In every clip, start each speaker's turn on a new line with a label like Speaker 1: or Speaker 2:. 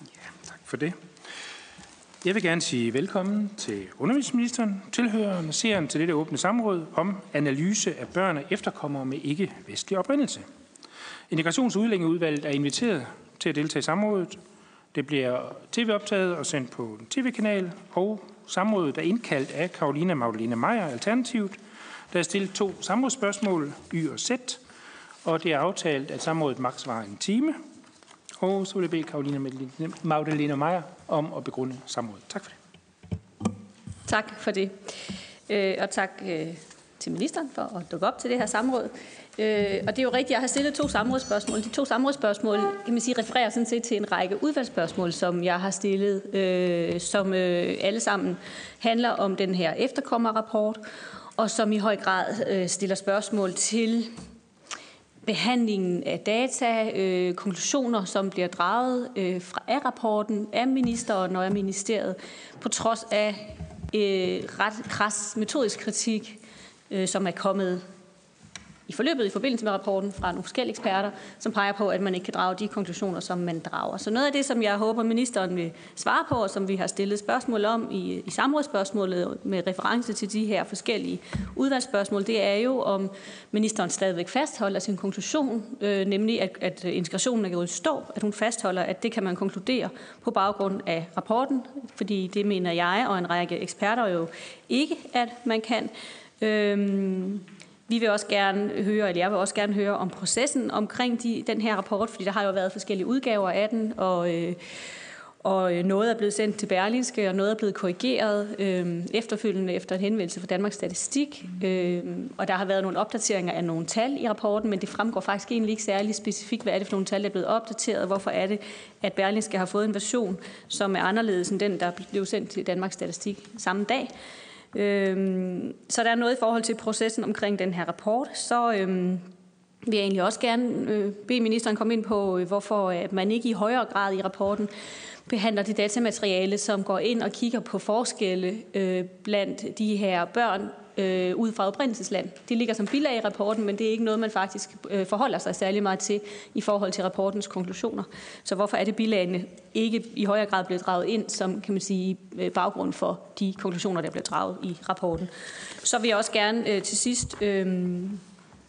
Speaker 1: Ja, tak for det. Jeg vil gerne sige velkommen til undervisningsministeren, tilhørende serien til dette åbne samråd om analyse af børn og efterkommere med ikke-vestlig oprindelse. Integrations- og er inviteret til at deltage i samrådet. Det bliver tv-optaget og sendt på en tv-kanal, og samrådet er indkaldt af Karolina Magdalene Meyer, Alternativet. Der er stillet to samrådsspørgsmål, Y og Z, og det er aftalt, at samrådet maks var en time. Og så vil jeg bede Karolina Magdalena Meier om at begrunde samrådet. Tak for det.
Speaker 2: Tak for det. Øh, og tak øh, til ministeren for at dukke op til det her samråd. Øh, og det er jo rigtigt, jeg har stillet to samrådsspørgsmål. De to samrådsspørgsmål kan man sige, refererer sådan set til en række udvalgsspørgsmål, som jeg har stillet, øh, som øh, alle sammen handler om den her efterkommerrapport, og som i høj grad øh, stiller spørgsmål til behandlingen af data, øh, konklusioner, som bliver draget øh, fra, af rapporten, af ministeren og af ministeriet, på trods af øh, ret kras metodisk kritik, øh, som er kommet i forløbet i forbindelse med rapporten fra nogle forskellige eksperter, som peger på, at man ikke kan drage de konklusioner, som man drager. Så noget af det, som jeg håber, ministeren vil svare på, og som vi har stillet spørgsmål om i, i samrådsspørgsmålet med reference til de her forskellige udvalgsspørgsmål, det er jo, om ministeren stadigvæk fastholder sin konklusion, øh, nemlig at, at integrationen er gået stå, at hun fastholder, at det kan man konkludere på baggrund af rapporten, fordi det mener jeg og en række eksperter jo ikke, at man kan. Øhm, vi vil også gerne høre, eller jeg vil også gerne høre om processen omkring de, den her rapport, fordi der har jo været forskellige udgaver af den, og, øh, og øh, noget er blevet sendt til Berlinske, og noget er blevet korrigeret øh, efterfølgende efter en henvendelse fra Danmarks Statistik. Øh, og der har været nogle opdateringer af nogle tal i rapporten, men det fremgår faktisk egentlig ikke særlig specifikt, hvad er det for nogle tal, der er blevet opdateret, hvorfor er det, at Berlinske har fået en version, som er anderledes end den, der blev sendt til Danmarks Statistik samme dag. Øhm, så der er noget i forhold til processen omkring den her rapport. Så øhm, vil jeg egentlig også gerne øh, bede ministeren komme ind på, øh, hvorfor øh, at man ikke i højere grad i rapporten behandler det datamateriale, som går ind og kigger på forskelle øh, blandt de her børn øh, ud fra oprindelsesland. Det ligger som bilag i rapporten, men det er ikke noget, man faktisk øh, forholder sig særlig meget til i forhold til rapportens konklusioner. Så hvorfor er det bilagene ikke i højere grad blevet draget ind som kan man sige, øh, baggrund for de konklusioner, der bliver draget i rapporten? Så vil jeg også gerne øh, til sidst øh,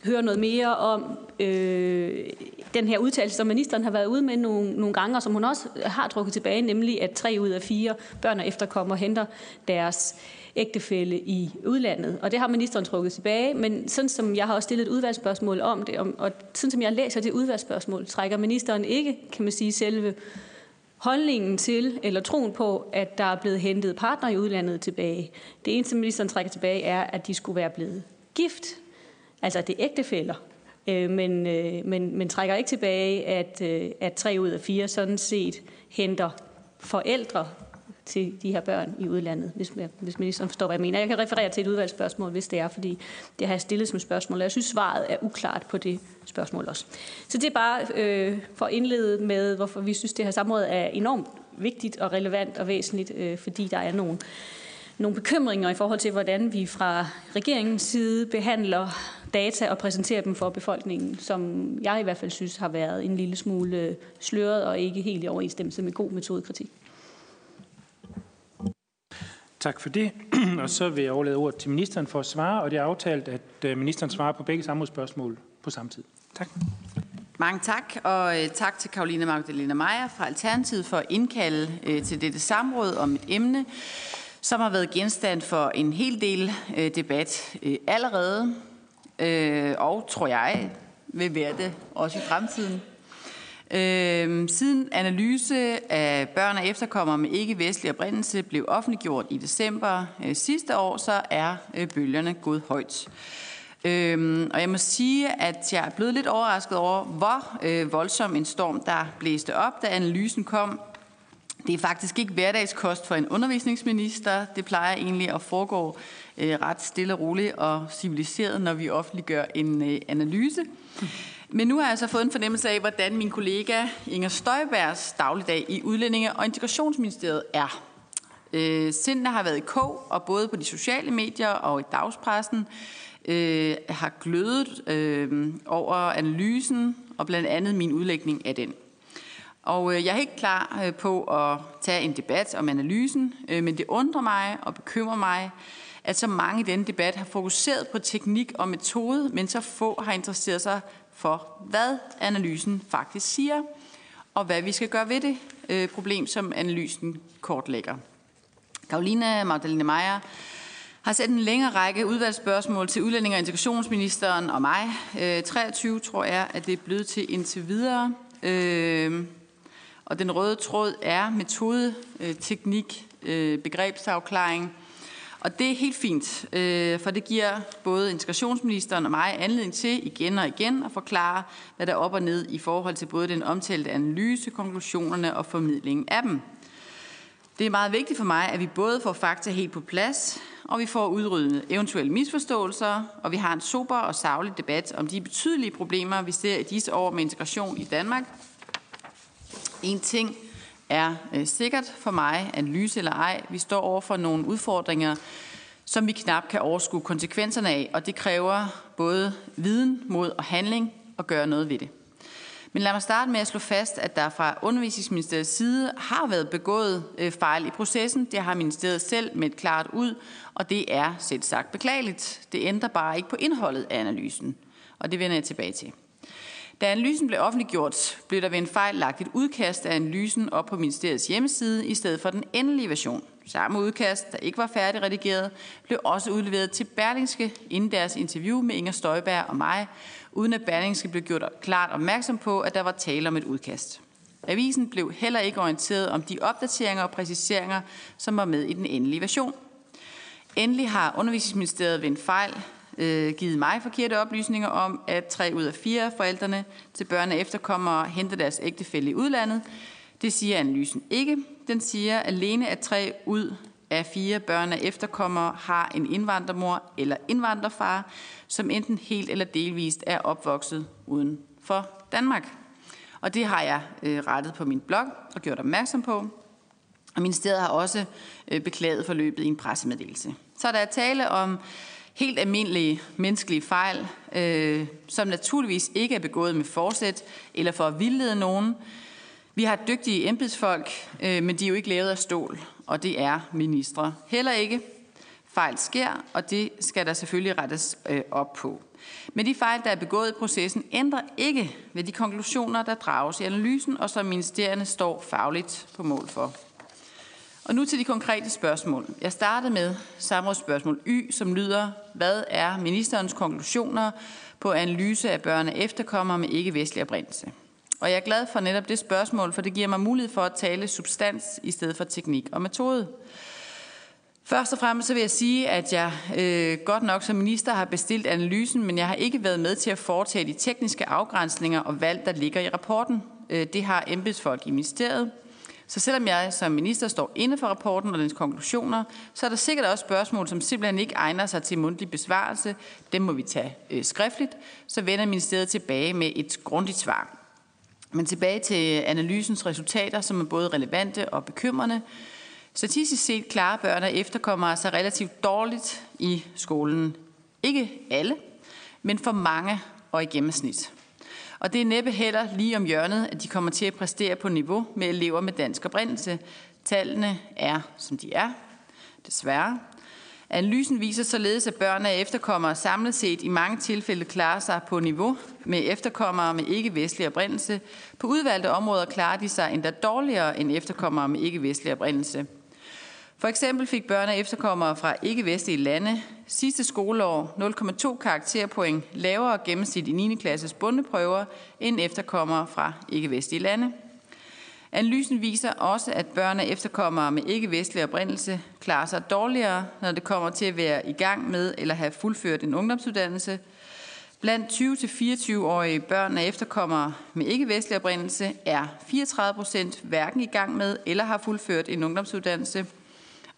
Speaker 2: høre noget mere om øh, den her udtalelse, som ministeren har været ude med nogle, nogle gange, og som hun også har trukket tilbage, nemlig at tre ud af fire børn og efterkommer henter deres ægtefælle i udlandet. Og det har ministeren trukket tilbage, men sådan som jeg har også stillet et udvalgsspørgsmål om det, og sådan som jeg læser det udvalgsspørgsmål, trækker ministeren ikke, kan man sige, selve holdningen til, eller troen på, at der er blevet hentet partner i udlandet tilbage. Det eneste, ministeren trækker tilbage, er, at de skulle være blevet gift, altså det er ægtefæller, øh, men, øh, men, men trækker ikke tilbage, at, øh, at tre ud af fire sådan set henter forældre til de her børn i udlandet, hvis, hvis ministeren forstår, hvad jeg mener. Jeg kan referere til et udvalgsspørgsmål, hvis det er, fordi det har jeg stillet som spørgsmål, og jeg synes, svaret er uklart på det spørgsmål også. Så det er bare øh, for at indlede med, hvorfor vi synes, det her samråd er enormt vigtigt og relevant og væsentligt, øh, fordi der er nogle, nogle bekymringer i forhold til, hvordan vi fra regeringens side behandler data og præsenterer dem for befolkningen, som jeg i hvert fald synes har været en lille smule sløret og ikke helt i overensstemmelse med god metodekritik.
Speaker 1: Tak for det. Og så vil jeg overlade ordet til ministeren for at svare, og det er aftalt, at øh, ministeren svarer på begge samrådsspørgsmål på samme tid. Tak.
Speaker 3: Mange tak, og øh, tak til Karoline Magdalena Meyer fra Alternativet for at indkalde øh, til dette samråd om et emne, som har været genstand for en hel del debat allerede, øh, og tror jeg vil være det også i fremtiden. Øh, siden analyse af børn og efterkommere med ikke-vestlig oprindelse blev offentliggjort i december øh, sidste år, så er øh, bølgerne gået højt. Øhm, og jeg må sige, at jeg er blevet lidt overrasket over, hvor øh, voldsom en storm, der blæste op, da analysen kom. Det er faktisk ikke hverdagskost for en undervisningsminister. Det plejer egentlig at foregå øh, ret stille og roligt og civiliseret, når vi offentliggør en øh, analyse. Men nu har jeg altså fået en fornemmelse af, hvordan min kollega Inger Støjbergs dagligdag i Udlændinge- og Integrationsministeriet er. Øh, sindene har været i kog, og både på de sociale medier og i dagspressen øh, har glødet øh, over analysen og blandt andet min udlægning af den. Og øh, jeg er helt klar øh, på at tage en debat om analysen, øh, men det undrer mig og bekymrer mig, at så mange i denne debat har fokuseret på teknik og metode, men så få har interesseret sig for, hvad analysen faktisk siger, og hvad vi skal gøre ved det problem, som analysen kortlægger. Karolina Magdalene Meyer har sendt en længere række udvalgsspørgsmål til udlænding- og integrationsministeren og mig. 23 tror jeg, at det er blevet til indtil videre. Og den røde tråd er metode, øh, teknik, øh, begrebsafklaring. Og det er helt fint, øh, for det giver både integrationsministeren og mig anledning til igen og igen at forklare, hvad der er op og ned i forhold til både den omtalte analyse, konklusionerne og formidlingen af dem. Det er meget vigtigt for mig, at vi både får fakta helt på plads, og vi får udryddet eventuelle misforståelser, og vi har en super og savlig debat om de betydelige problemer, vi ser i disse år med integration i Danmark – en ting er øh, sikkert for mig, analyse eller ej. Vi står over for nogle udfordringer, som vi knap kan overskue konsekvenserne af, og det kræver både viden, mod og handling at gøre noget ved det. Men lad mig starte med at slå fast, at der fra undervisningsministeriets side har været begået øh, fejl i processen. Det har ministeriet selv med et klart ud, og det er selv sagt beklageligt. Det ændrer bare ikke på indholdet af analysen, og det vender jeg tilbage til. Da analysen blev offentliggjort, blev der ved en fejl lagt et udkast af analysen op på ministeriets hjemmeside i stedet for den endelige version. Samme udkast, der ikke var færdigredigeret, blev også udleveret til Berlingske inden deres interview med Inger Støjberg og mig, uden at Berlingske blev gjort klart opmærksom på, at der var tale om et udkast. Avisen blev heller ikke orienteret om de opdateringer og præciseringer, som var med i den endelige version. Endelig har Undervisningsministeriet ved en fejl øh, givet mig forkerte oplysninger om, at tre ud af fire forældrene til børn og efterkommere henter deres ægtefælle i udlandet. Det siger analysen ikke. Den siger alene, at tre ud af fire børn og efterkommere har en indvandrermor eller indvandrerfar, som enten helt eller delvist er opvokset uden for Danmark. Og det har jeg øh, rettet på min blog og gjort opmærksom på. Og ministeriet har også øh, beklaget forløbet i en pressemeddelelse. Så der er tale om helt almindelige menneskelige fejl, øh, som naturligvis ikke er begået med forsæt eller for at vildlede nogen. Vi har dygtige embedsfolk, øh, men de er jo ikke lavet af stål, og det er ministre heller ikke. Fejl sker, og det skal der selvfølgelig rettes øh, op på. Men de fejl, der er begået i processen, ændrer ikke ved de konklusioner, der drages i analysen, og som ministerierne står fagligt på mål for. Og nu til de konkrete spørgsmål. Jeg starter med samrådsspørgsmål Y, som lyder, hvad er ministerens konklusioner på analyse af børne efterkommere med ikke-vestlig oprindelse? Og jeg er glad for netop det spørgsmål, for det giver mig mulighed for at tale substans i stedet for teknik og metode. Først og fremmest så vil jeg sige, at jeg øh, godt nok som minister har bestilt analysen, men jeg har ikke været med til at foretage de tekniske afgrænsninger og valg, der ligger i rapporten. Øh, det har embedsfolk i ministeriet. Så selvom jeg som minister står inde for rapporten og dens konklusioner, så er der sikkert også spørgsmål, som simpelthen ikke egner sig til mundtlig besvarelse. Dem må vi tage øh, skriftligt. Så vender ministeriet tilbage med et grundigt svar. Men tilbage til analysens resultater, som er både relevante og bekymrende. Statistisk set klarer børn og efterkommere sig relativt dårligt i skolen. Ikke alle, men for mange og i gennemsnit. Og det er næppe heller lige om hjørnet, at de kommer til at præstere på niveau med elever med dansk oprindelse. Tallene er, som de er, desværre. Analysen viser således, at børn af efterkommere samlet set i mange tilfælde klarer sig på niveau med efterkommere med ikke-vestlig oprindelse. På udvalgte områder klarer de sig endda dårligere end efterkommere med ikke-vestlig oprindelse. For eksempel fik børn af efterkommere fra ikke-vestlige lande sidste skoleår 0,2 karakterpoint lavere gennemsnit i 9. klasses bundeprøver end efterkommere fra ikke-vestlige lande. Analysen viser også, at børn af efterkommere med ikke-vestlig oprindelse klarer sig dårligere, når det kommer til at være i gang med eller have fuldført en ungdomsuddannelse. Blandt 20-24-årige børn af efterkommere med ikke-vestlig oprindelse er 34 procent hverken i gang med eller har fuldført en ungdomsuddannelse –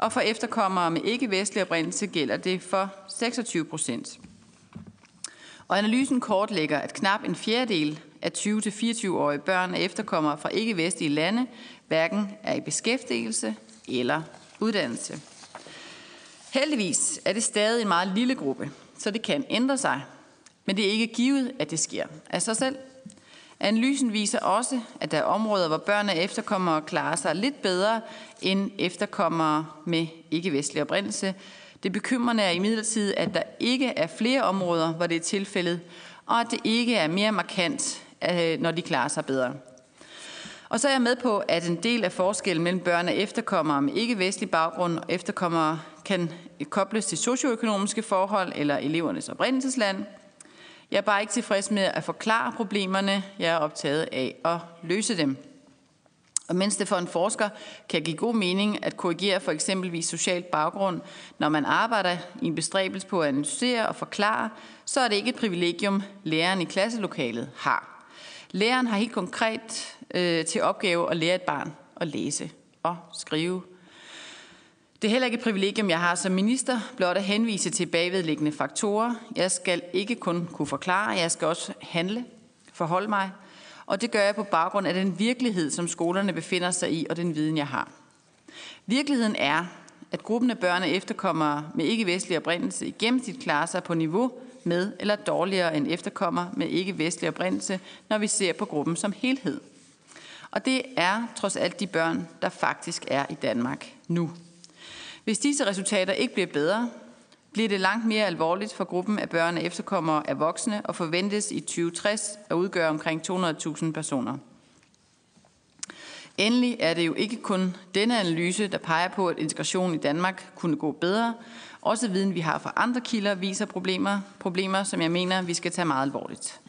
Speaker 3: og for efterkommere med ikke-vestlig oprindelse gælder det for 26 procent. Og analysen kortlægger, at knap en fjerdedel af 20-24-årige børn af efterkommere fra ikke-vestlige lande hverken er i beskæftigelse eller uddannelse. Heldigvis er det stadig en meget lille gruppe, så det kan ændre sig. Men det er ikke givet, at det sker af sig selv. Analysen viser også, at der er områder, hvor børn af efterkommere klarer sig lidt bedre end efterkommere med ikke-vestlig oprindelse. Det bekymrende er imidlertid, at der ikke er flere områder, hvor det er tilfældet, og at det ikke er mere markant, øh, når de klarer sig bedre. Og så er jeg med på, at en del af forskellen mellem børn af efterkommere med ikke-vestlig baggrund og efterkommere kan kobles til socioøkonomiske forhold eller elevernes oprindelsesland. Jeg er bare ikke tilfreds med at forklare problemerne. Jeg er optaget af at løse dem. Og mens det for en forsker kan give god mening at korrigere for eksempelvis social baggrund, når man arbejder i en bestræbelse på at analysere og forklare, så er det ikke et privilegium, læreren i klasselokalet har. Læreren har helt konkret øh, til opgave at lære et barn at læse og skrive. Det er heller ikke et privilegium, jeg har som minister, blot at henvise til bagvedliggende faktorer. Jeg skal ikke kun kunne forklare, jeg skal også handle, forholde mig, og det gør jeg på baggrund af den virkelighed, som skolerne befinder sig i, og den viden, jeg har. Virkeligheden er, at gruppen af børn og efterkommere med ikke-vestlig oprindelse i gennemsnit klarer sig på niveau med eller dårligere end efterkommere med ikke-vestlig oprindelse, når vi ser på gruppen som helhed. Og det er trods alt de børn, der faktisk er i Danmark nu. Hvis disse resultater ikke bliver bedre, bliver det langt mere alvorligt for gruppen af børn og efterkommere af voksne og forventes i 2060 at udgøre omkring 200.000 personer. Endelig er det jo ikke kun denne analyse, der peger på, at integrationen i Danmark kunne gå bedre. Også viden, vi har fra andre kilder, viser problemer, problemer som jeg mener, vi skal tage meget alvorligt.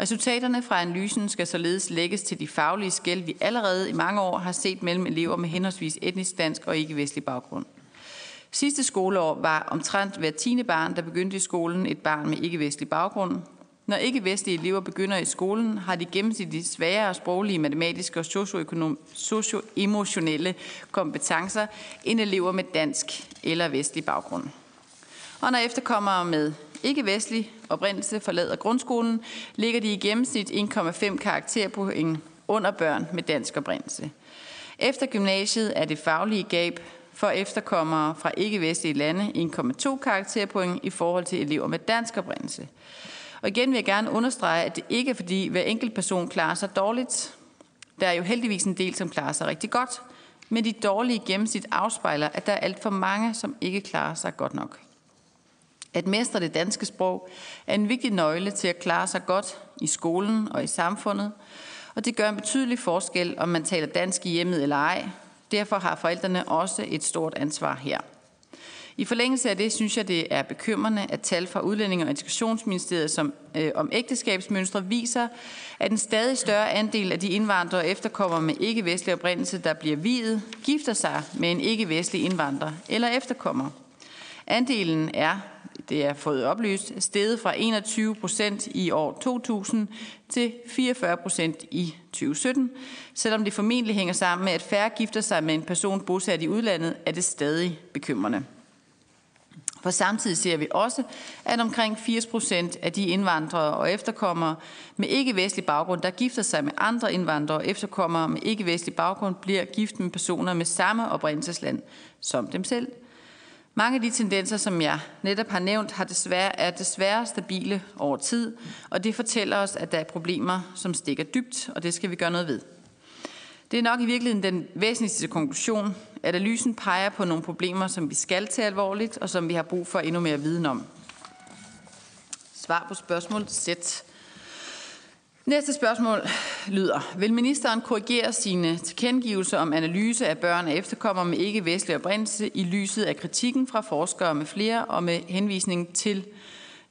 Speaker 3: Resultaterne fra analysen skal således lægges til de faglige skæld, vi allerede i mange år har set mellem elever med henholdsvis etnisk dansk og ikke-vestlig baggrund. Sidste skoleår var omtrent hver tiende barn, der begyndte i skolen, et barn med ikke-vestlig baggrund. Når ikke-vestlige elever begynder i skolen, har de gennemsnitligt sværere sproglige, matematiske og socioemotionelle kompetencer end elever med dansk eller vestlig baggrund. Og når efterkommere med ikke-vestlig oprindelse forlader grundskolen, ligger de i gennemsnit 1,5 karakterpoint under børn med dansk oprindelse. Efter gymnasiet er det faglige gab for efterkommere fra ikke-vestlige lande 1,2 karakterpoint i forhold til elever med dansk oprindelse. Og igen vil jeg gerne understrege, at det ikke er fordi hver enkelt person klarer sig dårligt. Der er jo heldigvis en del, som klarer sig rigtig godt, men de dårlige gennemsnit afspejler, at der er alt for mange, som ikke klarer sig godt nok. At mestre det danske sprog er en vigtig nøgle til at klare sig godt i skolen og i samfundet, og det gør en betydelig forskel, om man taler dansk i hjemmet eller ej, Derfor har forældrene også et stort ansvar her. I forlængelse af det synes jeg, det er bekymrende, at tal fra Udlænding- og Integrationsministeriet som, øh, om ægteskabsmønstre viser, at en stadig større andel af de indvandrere efterkommer med ikke-vestlig oprindelse, der bliver videt, gifter sig med en ikke-vestlig indvandrer eller efterkommer. Andelen er det er fået oplyst, steget fra 21 procent i år 2000 til 44 procent i 2017. Selvom det formentlig hænger sammen med, at færre gifter sig med en person bosat i udlandet, er det stadig bekymrende. For samtidig ser vi også, at omkring 80 procent af de indvandrere og efterkommere med ikke-vestlig baggrund, der gifter sig med andre indvandrere og efterkommere med ikke-vestlig baggrund, bliver gift med personer med samme oprindelsesland som dem selv – mange af de tendenser, som jeg netop har nævnt, har desværre, er desværre stabile over tid, og det fortæller os, at der er problemer, som stikker dybt, og det skal vi gøre noget ved. Det er nok i virkeligheden den væsentligste konklusion, at analysen peger på nogle problemer, som vi skal tage alvorligt, og som vi har brug for endnu mere viden om. Svar på spørgsmål sæt. Næste spørgsmål lyder, vil ministeren korrigere sine tilkendegivelser om analyse af børn og efterkommer med ikke-vestlig oprindelse i lyset af kritikken fra forskere med flere og med henvisning til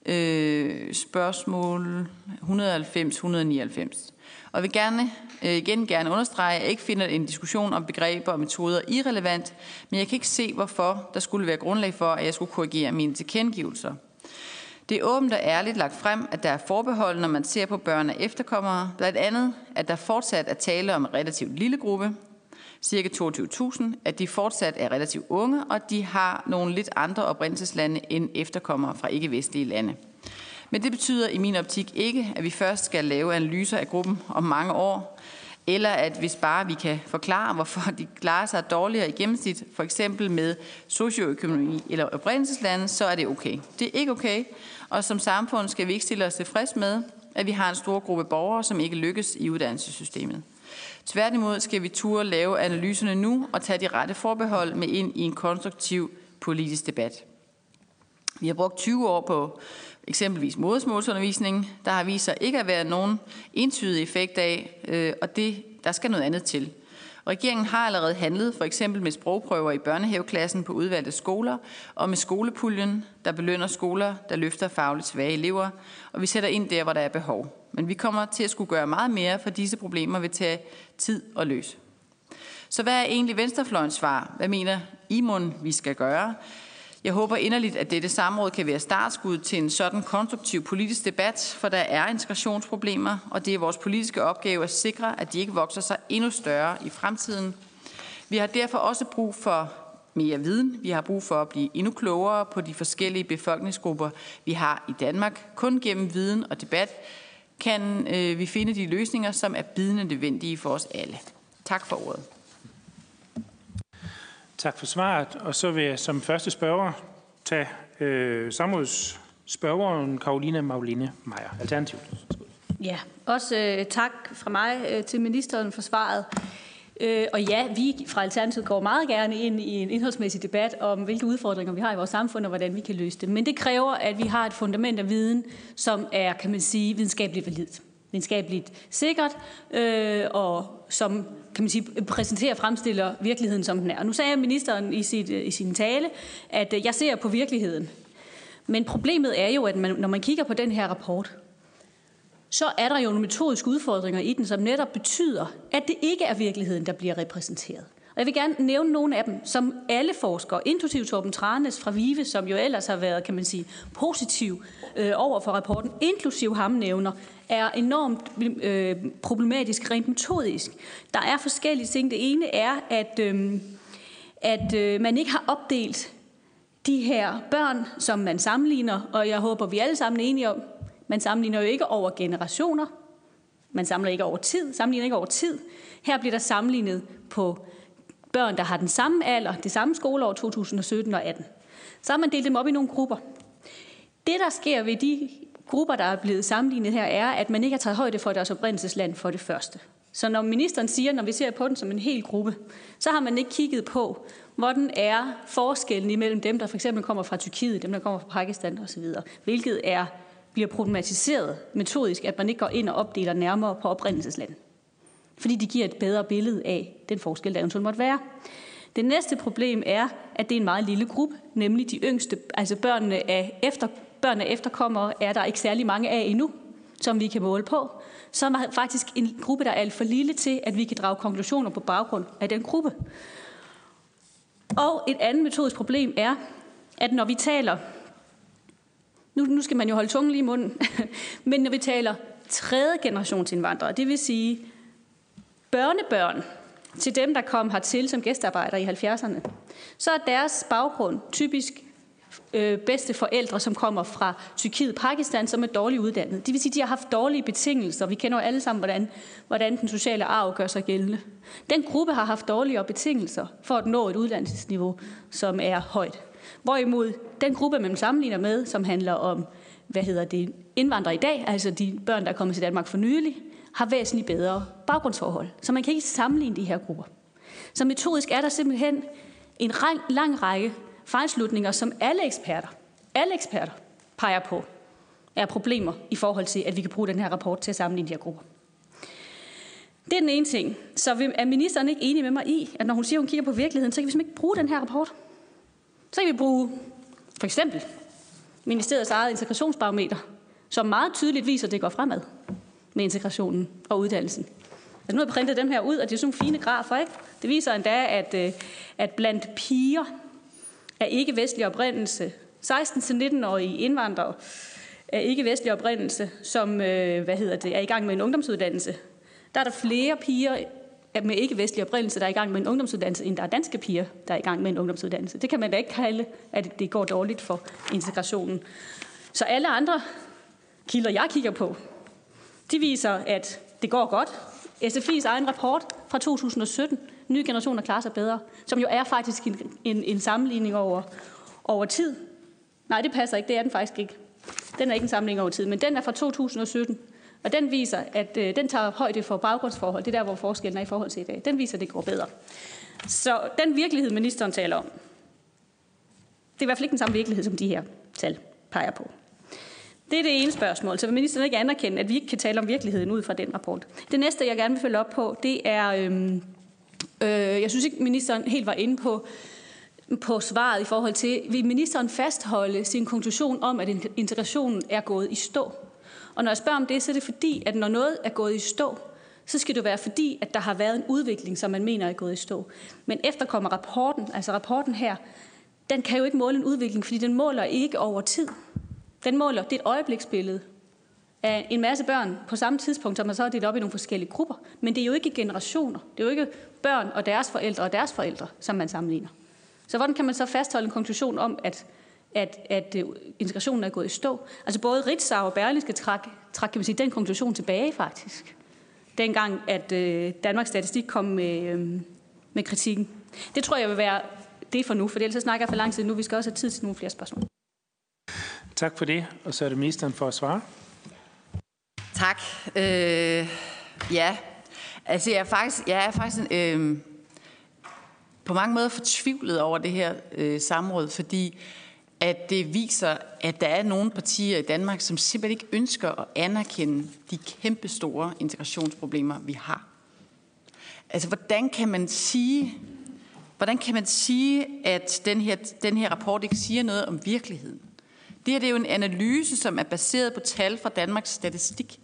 Speaker 3: øh, spørgsmål 190-199? Og vil gerne øh, igen gerne understrege, at jeg ikke finder en diskussion om begreber og metoder irrelevant, men jeg kan ikke se, hvorfor der skulle være grundlag for, at jeg skulle korrigere mine tilkendegivelser. Det er åbent og ærligt lagt frem, at der er forbehold, når man ser på børn og efterkommere. Blandt andet, at der fortsat er tale om en relativt lille gruppe, cirka 22.000, at de fortsat er relativt unge, og at de har nogle lidt andre oprindelseslande end efterkommere fra ikke-vestlige lande. Men det betyder i min optik ikke, at vi først skal lave analyser af gruppen om mange år, eller at hvis bare vi kan forklare, hvorfor de klarer sig dårligere i gennemsnit, for eksempel med socioøkonomi eller oprindelseslande, så er det okay. Det er ikke okay, og som samfund skal vi ikke stille os tilfreds med, at vi har en stor gruppe borgere, som ikke lykkes i uddannelsessystemet. Tværtimod skal vi turde lave analyserne nu og tage de rette forbehold med ind i en konstruktiv politisk debat. Vi har brugt 20 år på eksempelvis modersmålsundervisning, der har vist sig ikke at være nogen entydig effekt af, øh, og det, der skal noget andet til. Regeringen har allerede handlet, for eksempel med sprogprøver i børnehaveklassen på udvalgte skoler, og med skolepuljen, der belønner skoler, der løfter fagligt svage elever, og vi sætter ind der, hvor der er behov. Men vi kommer til at skulle gøre meget mere, for disse problemer vil tage tid at løse. Så hvad er egentlig venstrefløjens svar? Hvad mener Imund, vi skal gøre? Jeg håber inderligt, at dette samråd kan være startskud til en sådan konstruktiv politisk debat, for der er integrationsproblemer, og det er vores politiske opgave at sikre, at de ikke vokser sig endnu større i fremtiden. Vi har derfor også brug for mere viden. Vi har brug for at blive endnu klogere på de forskellige befolkningsgrupper, vi har i Danmark. Kun gennem viden og debat kan øh, vi finde de løsninger, som er bidende nødvendige for os alle. Tak for ordet.
Speaker 1: Tak for svaret. Og så vil jeg som første spørger tage øh, samrådsspørgeren Karolina Magline Meier, Alternativt.
Speaker 2: Ja, også øh, tak fra mig øh, til ministeren for svaret. Øh, og ja, vi fra Alternativet går meget gerne ind i en indholdsmæssig debat om, hvilke udfordringer vi har i vores samfund, og hvordan vi kan løse dem. Men det kræver, at vi har et fundament af viden, som er, kan man sige, videnskabeligt validt. Videnskabeligt sikkert, øh, og som kan man sige, præsenterer og fremstiller virkeligheden, som den er. Og nu sagde ministeren i, sit, øh, i sin tale, at øh, jeg ser på virkeligheden. Men problemet er jo, at man, når man kigger på den her rapport, så er der jo nogle metodiske udfordringer i den, som netop betyder, at det ikke er virkeligheden, der bliver repræsenteret. Og jeg vil gerne nævne nogle af dem, som alle forskere, inklusive Torben Tranes fra VIVE, som jo ellers har været, kan man sige, positiv øh, over for rapporten, inklusive ham nævner, er enormt øh, problematisk rent metodisk. Der er forskellige ting. Det ene er, at, øh, at øh, man ikke har opdelt de her børn, som man sammenligner, og jeg håber, vi alle sammen er enige om, man sammenligner jo ikke over generationer, man samler ikke over tid, sammenligner ikke over tid. Her bliver der sammenlignet på børn, der har den samme alder, det samme skoleår 2017 og 18. Så har man delt dem op i nogle grupper. Det, der sker ved de grupper, der er blevet sammenlignet her, er, at man ikke har taget højde for deres oprindelsesland for det første. Så når ministeren siger, når vi ser på den som en hel gruppe, så har man ikke kigget på, hvordan er forskellen imellem dem, der for eksempel kommer fra Tyrkiet, dem, der kommer fra Pakistan osv., hvilket er, bliver problematiseret metodisk, at man ikke går ind og opdeler nærmere på oprindelsesland. Fordi de giver et bedre billede af den forskel, der eventuelt måtte være. Det næste problem er, at det er en meget lille gruppe, nemlig de yngste, altså børnene af efter børnene af efterkommere er der ikke særlig mange af endnu, som vi kan måle på. Så er faktisk en gruppe, der er alt for lille til, at vi kan drage konklusioner på baggrund af den gruppe. Og et andet metodisk problem er, at når vi taler, nu, nu skal man jo holde tungen lige i munden, men når vi taler tredje generations indvandrere, det vil sige børnebørn til dem, der kom hertil som gæstearbejdere i 70'erne, så er deres baggrund typisk øh, bedste forældre, som kommer fra Tyrkiet Pakistan, som er dårligt uddannet. Det vil sige, at de har haft dårlige betingelser. Vi kender jo alle sammen, hvordan, hvordan den sociale arv gør sig gældende. Den gruppe har haft dårligere betingelser for at nå et uddannelsesniveau, som er højt. Hvorimod den gruppe, man sammenligner med, som handler om hvad hedder det, indvandrere i dag, altså de børn, der er kommet til Danmark for nylig, har væsentligt bedre baggrundsforhold. Så man kan ikke sammenligne de her grupper. Så metodisk er der simpelthen en lang række fejlslutninger, som alle eksperter, alle eksperter peger på, er problemer i forhold til, at vi kan bruge den her rapport til at sammenligne de her grupper. Det er den ene ting. Så er ministeren ikke enig med mig i, at når hun siger, at hun kigger på virkeligheden, så kan vi simpelthen ikke bruge den her rapport. Så kan vi bruge for eksempel ministeriets eget integrationsbarometer, som meget tydeligt viser, at det går fremad med integrationen og uddannelsen. Altså nu har jeg printet dem her ud, og det er sådan nogle fine grafer, ikke? Det viser endda, at, øh, at blandt piger af ikke-vestlig oprindelse, 16-19-årige indvandrere af ikke-vestlig oprindelse, som øh, hvad hedder det, er i gang med en ungdomsuddannelse, der er der flere piger med ikke-vestlig oprindelse, der er i gang med en ungdomsuddannelse, end der er danske piger, der er i gang med en ungdomsuddannelse. Det kan man da ikke kalde, at det går dårligt for integrationen. Så alle andre kilder, jeg kigger på, de viser, at det går godt. SFI's egen rapport fra 2017 nye generationer klarer sig bedre, som jo er faktisk en, en, en sammenligning over, over tid. Nej, det passer ikke, det er den faktisk ikke. Den er ikke en sammenligning over tid, men den er fra 2017, Og den viser, at øh, den tager højde for baggrundsforhold. Det er der, hvor forskellen er i forhold til i dag. Den viser, at det går bedre. Så den virkelighed, ministeren taler om, det er i hvert fald ikke den samme virkelighed, som de her tal peger på. Det er det ene spørgsmål. Så vil ministeren ikke anerkende, at vi ikke kan tale om virkeligheden ud fra den rapport? Det næste, jeg gerne vil følge op på, det er, øhm, øh, jeg synes ikke, ministeren helt var inde på, på svaret i forhold til, vil ministeren fastholde sin konklusion om, at integrationen er gået i stå? Og når jeg spørger om det, så er det fordi, at når noget er gået i stå, så skal det være fordi, at der har været en udvikling, som man mener er gået i stå. Men efterkommer rapporten, altså rapporten her, den kan jo ikke måle en udvikling, fordi den måler ikke over tid. Den måler, det er et øjebliksbillede af en masse børn på samme tidspunkt, som man så har delt op i nogle forskellige grupper. Men det er jo ikke generationer. Det er jo ikke børn og deres forældre og deres forældre, som man sammenligner. Så hvordan kan man så fastholde en konklusion om, at, at, at øh, integrationen er gået i stå? Altså både Ritzau og Berlingske træk, træk kan man sige, den konklusion tilbage faktisk. Dengang, at øh, Danmarks Statistik kom med, øh, med kritikken. Det tror jeg vil være det for nu, for ellers så snakker jeg for lang tid nu. Vi skal også have tid til nogle flere spørgsmål.
Speaker 1: Tak for det, og så er det ministeren for at svare.
Speaker 3: Tak. Øh, ja, altså jeg er faktisk, jeg er faktisk øh, på mange måder fortvivlet over det her øh, samråd, fordi at det viser, at der er nogle partier i Danmark, som simpelthen ikke ønsker at anerkende de kæmpe store integrationsproblemer, vi har. Altså, hvordan kan man sige, hvordan kan man sige, at den her, den her rapport ikke siger noget om virkeligheden? Det her det er jo en analyse, som er baseret på tal fra Danmarks Statistik.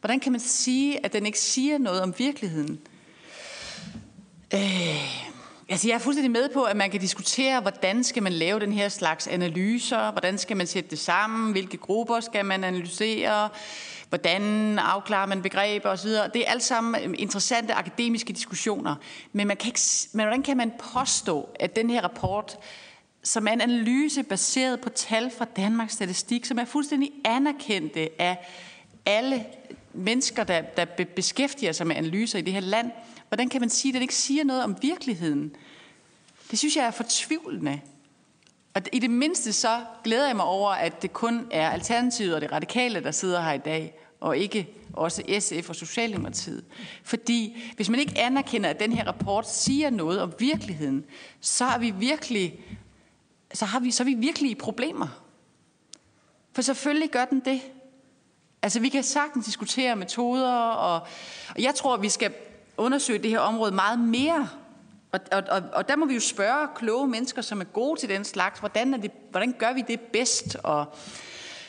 Speaker 3: Hvordan kan man sige, at den ikke siger noget om virkeligheden? Øh, altså jeg er fuldstændig med på, at man kan diskutere, hvordan skal man lave den her slags analyser, hvordan skal man sætte det sammen, hvilke grupper skal man analysere, hvordan afklarer man begreber osv. Det er alt sammen interessante akademiske diskussioner. Men, man kan ikke, men hvordan kan man påstå, at den her rapport som er en analyse baseret på tal fra Danmarks Statistik, som er fuldstændig anerkendte af alle mennesker, der, der beskæftiger sig med analyser i det her land. Hvordan kan man sige, at det ikke siger noget om virkeligheden? Det synes jeg er fortvivlende. Og i det mindste så glæder jeg mig over, at det kun er Alternativet og det radikale, der sidder her i dag, og ikke også SF og Socialdemokratiet. Fordi hvis man ikke anerkender, at den her rapport siger noget om virkeligheden, så er vi virkelig så, har vi, så er vi virkelig i problemer. For selvfølgelig gør den det. Altså, vi kan sagtens diskutere metoder, og, og jeg tror, vi skal undersøge det her område meget mere. Og, og, og, og der må vi jo spørge kloge mennesker, som er gode til den slags, hvordan, er det, hvordan gør vi det bedst, og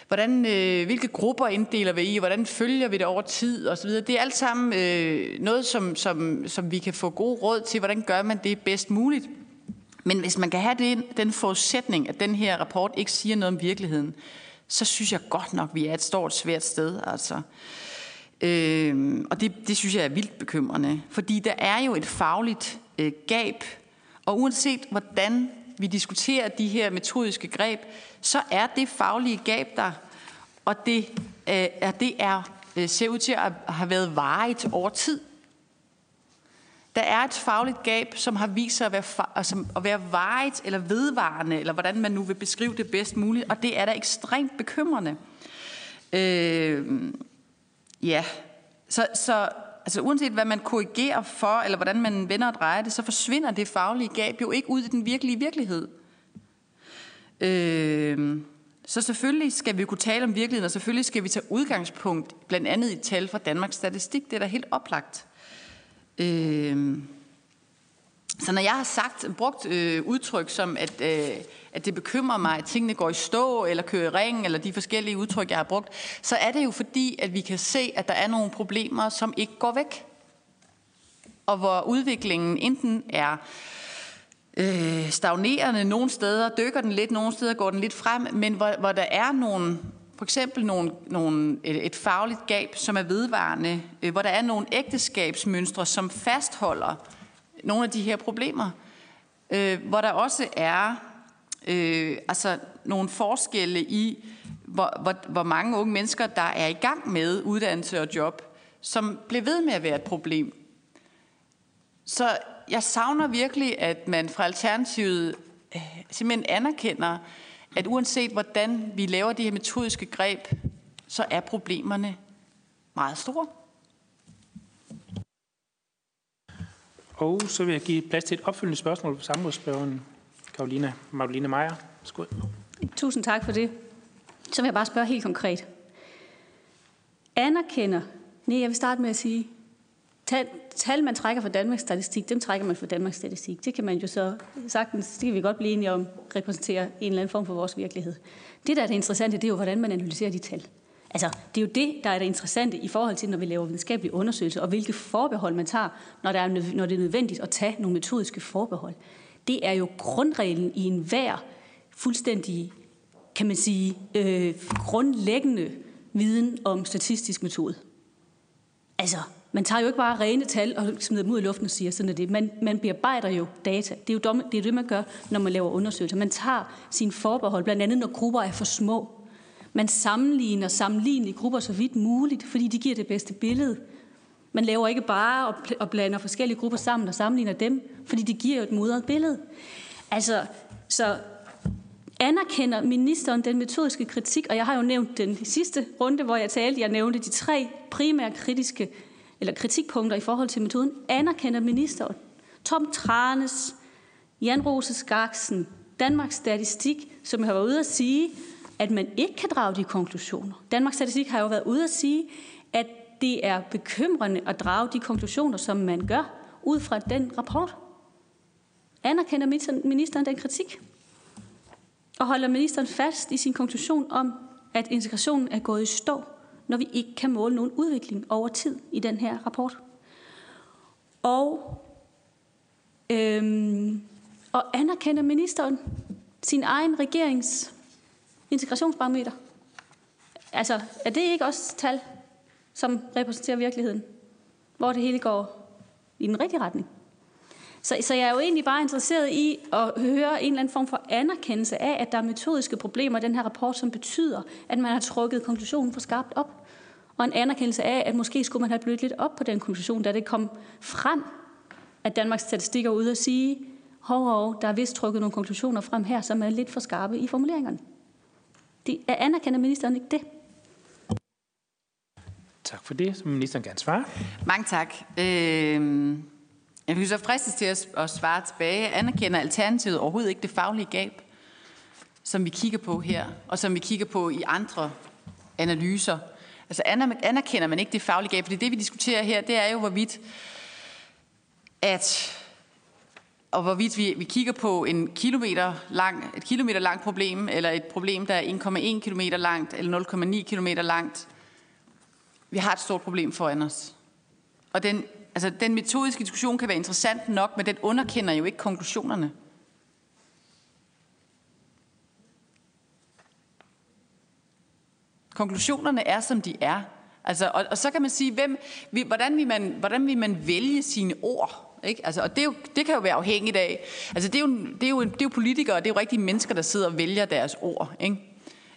Speaker 3: hvordan, øh, hvilke grupper inddeler vi i, hvordan følger vi det over tid osv. Det er alt sammen øh, noget, som, som, som vi kan få god råd til, hvordan gør man det bedst muligt. Men hvis man kan have den, den forudsætning, at den her rapport ikke siger noget om virkeligheden, så synes jeg godt nok, vi er et stort, svært sted. Altså. Øh, og det, det synes jeg er vildt bekymrende, fordi der er jo et fagligt øh, gab, og uanset hvordan vi diskuterer de her metodiske greb, så er det faglige gab der, og det, øh, er, det er, øh, ser ud til at have været varet over tid. Der er et fagligt gab, som har vist sig at være, altså at være varigt eller vedvarende, eller hvordan man nu vil beskrive det bedst muligt, og det er da ekstremt bekymrende. Øh, ja, så, så altså uanset hvad man korrigerer for, eller hvordan man vender og drejer det, så forsvinder det faglige gab jo ikke ud i den virkelige virkelighed. Øh, så selvfølgelig skal vi kunne tale om virkeligheden, og selvfølgelig skal vi tage udgangspunkt blandt andet i tal fra Danmarks Statistik. Det er da helt oplagt. Øh, så når jeg har sagt, brugt øh, udtryk som, at, øh, at det bekymrer mig, at tingene går i stå, eller kører i ring, eller de forskellige udtryk, jeg har brugt, så er det jo fordi, at vi kan se, at der er nogle problemer, som ikke går væk. Og hvor udviklingen enten er øh, stagnerende nogle steder, dykker den lidt, nogle steder går den lidt frem, men hvor, hvor der er nogle for eksempel nogle, nogle, et, et fagligt gab, som er vedvarende, øh, hvor der er nogle ægteskabsmønstre, som fastholder nogle af de her problemer, øh, hvor der også er øh, altså nogle forskelle i, hvor, hvor, hvor mange unge mennesker, der er i gang med uddannelse og job, som bliver ved med at være et problem. Så jeg savner virkelig, at man fra Alternativet øh, simpelthen anerkender, at uanset hvordan vi laver de her metodiske greb, så er problemerne meget store.
Speaker 1: Og så vil jeg give plads til et opfølgende spørgsmål på samrådsspørgeren, Karolina Magdalene Meier. Skål.
Speaker 2: Tusind tak for det. Så vil jeg bare spørge helt konkret. Anerkender, nej, jeg vil starte med at sige, tal, tal man trækker fra Danmarks Statistik, dem trækker man fra Danmarks Statistik. Det kan man jo så sagtens, det kan vi godt blive enige om, repræsentere en eller anden form for vores virkelighed. Det, der er det interessante, det er jo, hvordan man analyserer de tal. Altså, det er jo det, der er det interessante i forhold til, når vi laver videnskabelige undersøgelser, og hvilke forbehold man tager, når, der er, når det er nødvendigt at tage nogle metodiske forbehold. Det er jo grundreglen i enhver fuldstændig, kan man sige, øh, grundlæggende viden om statistisk metode. Altså, man tager jo ikke bare rene tal og smider dem ud i luften og siger, sådan er det. Man, man bearbejder jo data. Det er jo dumme, det, er det, man gør, når man laver undersøgelser. Man tager sine forbehold, blandt andet når grupper er for små. Man sammenligner sammenlignelige grupper så vidt muligt, fordi de giver det bedste billede. Man laver ikke bare og blander forskellige grupper sammen og sammenligner dem, fordi det giver jo et modret billede. Altså, så anerkender ministeren den metodiske kritik, og jeg har jo nævnt den sidste runde, hvor jeg talte, jeg nævnte de tre primære kritiske eller kritikpunkter i forhold til metoden. Anerkender ministeren Tom Tranes, Jan Rose Skaksen, Danmarks Statistik, som har været ude at sige, at man ikke kan drage de konklusioner. Danmarks Statistik har jo været ude at sige, at det er bekymrende at drage de konklusioner, som man gør, ud fra den rapport. Anerkender ministeren den kritik? Og holder ministeren fast i sin konklusion om, at integrationen er gået i stå, når vi ikke kan måle nogen udvikling over tid i den her rapport? Og, øhm, og anerkender ministeren sin egen regerings integrationsbarometer? Altså, er det ikke også tal, som repræsenterer virkeligheden, hvor det hele går i den rigtige retning? Så, så jeg er jo egentlig bare interesseret i at høre en eller anden form for anerkendelse af, at der er metodiske problemer i den her rapport, som betyder, at man har trukket konklusionen for skarpt op. Og en anerkendelse af, at måske skulle man have blødt lidt op på den konklusion, da det kom frem, at Danmarks Statistik er ude at sige, hov, hov, der er vist trukket nogle konklusioner frem her, som er lidt for skarpe i formuleringerne. Det, anerkender ministeren ikke det?
Speaker 1: Tak for det. Så ministeren gerne svare.
Speaker 3: Mange tak. Øh, jeg vil så fristes til at, at svare tilbage. Anerkender Alternativet overhovedet ikke det faglige gab, som vi kigger på her, og som vi kigger på i andre analyser? Altså anerkender man ikke det faglige gab? Fordi det, vi diskuterer her, det er jo, hvorvidt at og hvorvidt vi, vi kigger på en kilometer lang, et kilometer langt problem, eller et problem, der er 1,1 km langt, eller 0,9 km langt, vi har et stort problem foran os. Og den Altså, den metodiske diskussion kan være interessant nok, men den underkender jo ikke konklusionerne. Konklusionerne er, som de er. Altså, og, og så kan man sige, hvem, vi, hvordan, vil man, hvordan vil man vælge sine ord? Ikke? Altså, og det, er jo, det kan jo være afhængigt af. Altså, det, er jo, det, er jo, det er jo politikere, det er jo rigtige mennesker, der sidder og vælger deres ord. Ikke?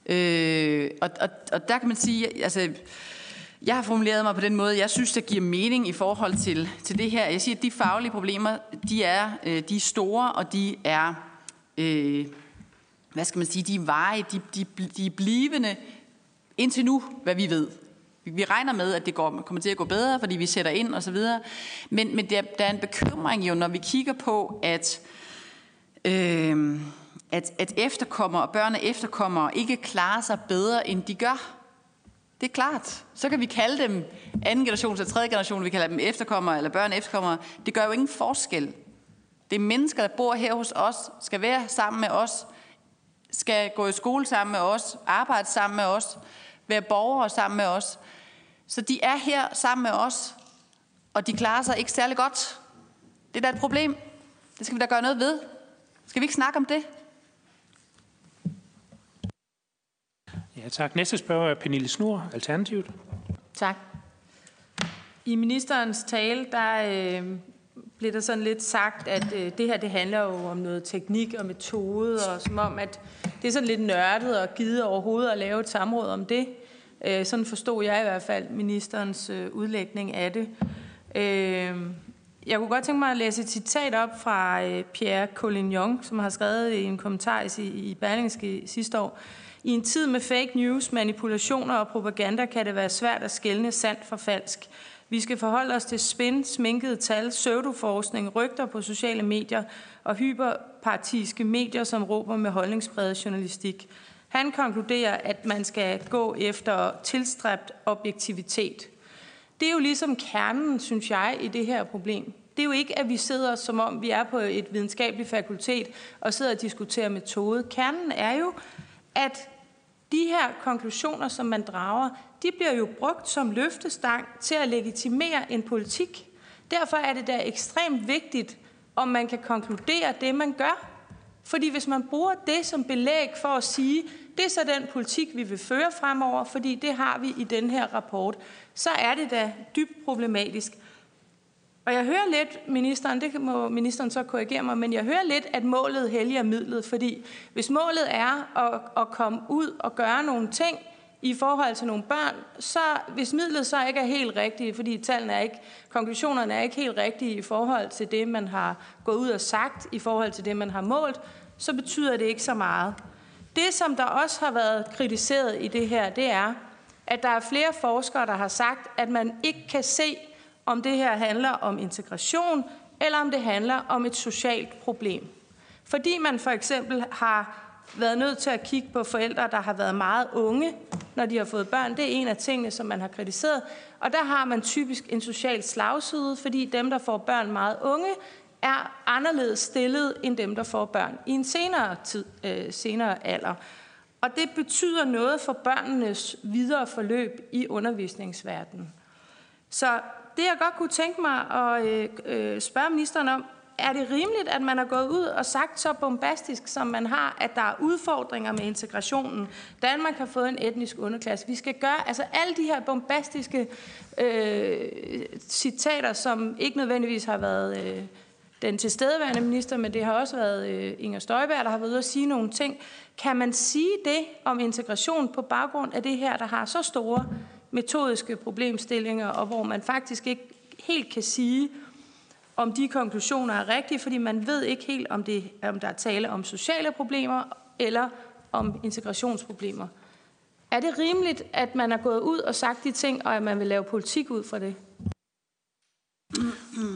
Speaker 3: Øh, og, og, og der kan man sige, altså, jeg har formuleret mig på den måde, jeg synes, det giver mening i forhold til, til det her. Jeg siger, at de faglige problemer, de er, øh, de er store, og de er, øh, hvad skal man sige, de er veje, de, de, de er blivende indtil nu, hvad vi ved. Vi regner med, at det går, kommer til at gå bedre, fordi vi sætter ind og så videre. Men, men der, der er en bekymring jo, når vi kigger på, at, øh, at, at efterkommere og børn af efterkommere ikke klarer sig bedre, end de gør. Det er klart. Så kan vi kalde dem anden generation eller tredje generation, vi kalder dem efterkommere eller børn efterkommere. Det gør jo ingen forskel. Det er mennesker, der bor her hos os, skal være sammen med os, skal gå i skole sammen med os, arbejde sammen med os, være borgere sammen med os. Så de er her sammen med os, og de klarer sig ikke særlig godt. Det er da et problem. Det skal vi da gøre noget ved. Skal vi ikke snakke om det?
Speaker 1: Ja, tak. Næste spørger er Pernille Snor, Alternativet.
Speaker 4: Tak. I ministerens tale, der øh, blev der sådan lidt sagt, at øh, det her det handler jo om noget teknik og metode, og som om, at det er sådan lidt nørdet og givet overhovedet at lave et samråd om det. Øh, sådan forstod jeg i hvert fald ministerens øh, udlægning af det. Øh, jeg kunne godt tænke mig at læse et citat op fra øh, Pierre Collignon, som har skrevet i en kommentar i, i Berlingske sidste år. I en tid med fake news, manipulationer og propaganda kan det være svært at skelne sandt fra falsk. Vi skal forholde os til spin, sminkede tal, pseudoforskning, rygter på sociale medier og hyperpartiske medier, som råber med holdningspræget journalistik. Han konkluderer, at man skal gå efter tilstræbt objektivitet. Det er jo ligesom kernen, synes jeg, i det her problem. Det er jo ikke, at vi sidder, som om vi er på et videnskabeligt fakultet, og sidder og diskuterer metode. Kernen er jo, at de her konklusioner, som man drager, de bliver jo brugt som løftestang til at legitimere en politik. Derfor er det da ekstremt vigtigt, om man kan konkludere det, man gør. Fordi hvis man bruger det som belæg for at sige, det er så den politik, vi vil føre fremover, fordi det har vi i den her rapport, så er det da dybt problematisk. Og jeg hører lidt, ministeren, det må ministeren så korrigere mig, men jeg hører lidt, at målet helliger midlet, fordi hvis målet er at, at komme ud og gøre nogle ting i forhold til nogle børn, så hvis midlet så ikke er helt rigtigt, fordi tallene er ikke, konklusionerne er ikke helt rigtige i forhold til det, man har gået ud og sagt, i forhold til det, man har målt, så betyder det ikke så meget. Det, som der også har været kritiseret i det her, det er, at der er flere forskere, der har sagt, at man ikke kan se, om det her handler om integration, eller om det handler om et socialt problem. Fordi man for eksempel har været nødt til at kigge på forældre, der har været meget unge, når de har fået børn. Det er en af tingene, som man har kritiseret. Og der har man typisk en social slagside, fordi dem, der får børn meget unge, er anderledes stillet end dem, der får børn i en senere, tid, øh, senere alder. Og det betyder noget for børnenes videre forløb i undervisningsverdenen. Så det, jeg godt kunne tænke mig at øh, øh, spørge ministeren om, er det rimeligt, at man har gået ud og sagt så bombastisk, som man har, at der er udfordringer med integrationen? Danmark har fået en etnisk underklasse. Vi skal gøre, altså alle de her bombastiske øh, citater, som ikke nødvendigvis har været øh, den tilstedeværende minister, men det har også været øh, Inger Støjberg, der har været ude at sige nogle ting. Kan man sige det om integration på baggrund af det her, der har så store metodiske problemstillinger, og hvor man faktisk ikke helt kan sige, om de konklusioner er rigtige, fordi man ved ikke helt, om, det, om der er tale om sociale problemer eller om integrationsproblemer. Er det rimeligt, at man er gået ud og sagt de ting, og at man vil lave politik ud fra det?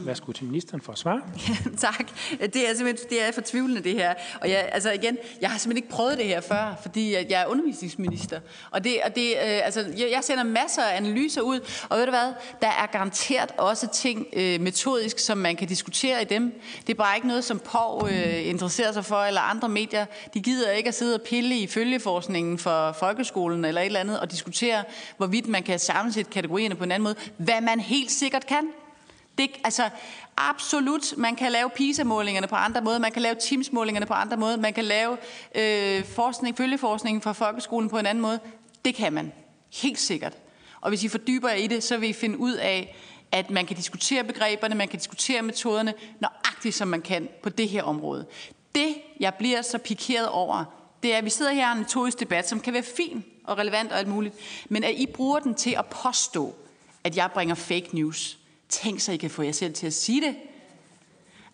Speaker 1: Værsgo til ministeren for at svare.
Speaker 3: Ja, tak. Det er simpelthen det er fortvivlende, det her. Og jeg, altså igen, jeg har simpelthen ikke prøvet det her før, fordi jeg er undervisningsminister. Og, det, og det, øh, altså, jeg, jeg sender masser af analyser ud, og ved du hvad, der er garanteret også ting øh, metodisk, som man kan diskutere i dem. Det er bare ikke noget, som POV øh, interesserer sig for, eller andre medier. De gider ikke at sidde og pille i følgeforskningen for folkeskolen eller et eller andet, og diskutere, hvorvidt man kan sammensætte kategorierne på en anden måde. Hvad man helt sikkert kan. Det, altså, absolut, man kan lave PISA-målingerne på andre måder, man kan lave Teams-målingerne på andre måder, man kan lave øh, forskning, følgeforskning fra folkeskolen på en anden måde. Det kan man, helt sikkert. Og hvis I fordyber jer i det, så vil I finde ud af, at man kan diskutere begreberne, man kan diskutere metoderne, nøjagtigt som man kan på det her område. Det, jeg bliver så pikeret over, det er, at vi sidder her i en metodisk debat, som kan være fin og relevant og alt muligt, men at I bruger den til at påstå, at jeg bringer fake news – Tænk så, I kan få jer selv til at sige det.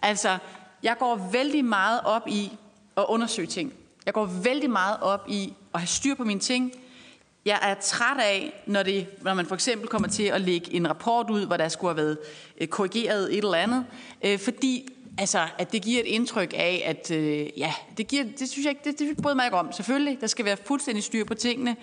Speaker 3: Altså, jeg går vældig meget op i at undersøge ting. Jeg går vældig meget op i at have styr på mine ting. Jeg er træt af, når, det, når man for eksempel kommer til at lægge en rapport ud, hvor der skulle have været øh, korrigeret et eller andet, øh, fordi altså, at det giver et indtryk af, at øh, ja, det, giver, det synes jeg ikke, det, det bryder mig ikke om. Selvfølgelig, der skal være fuldstændig styr på tingene.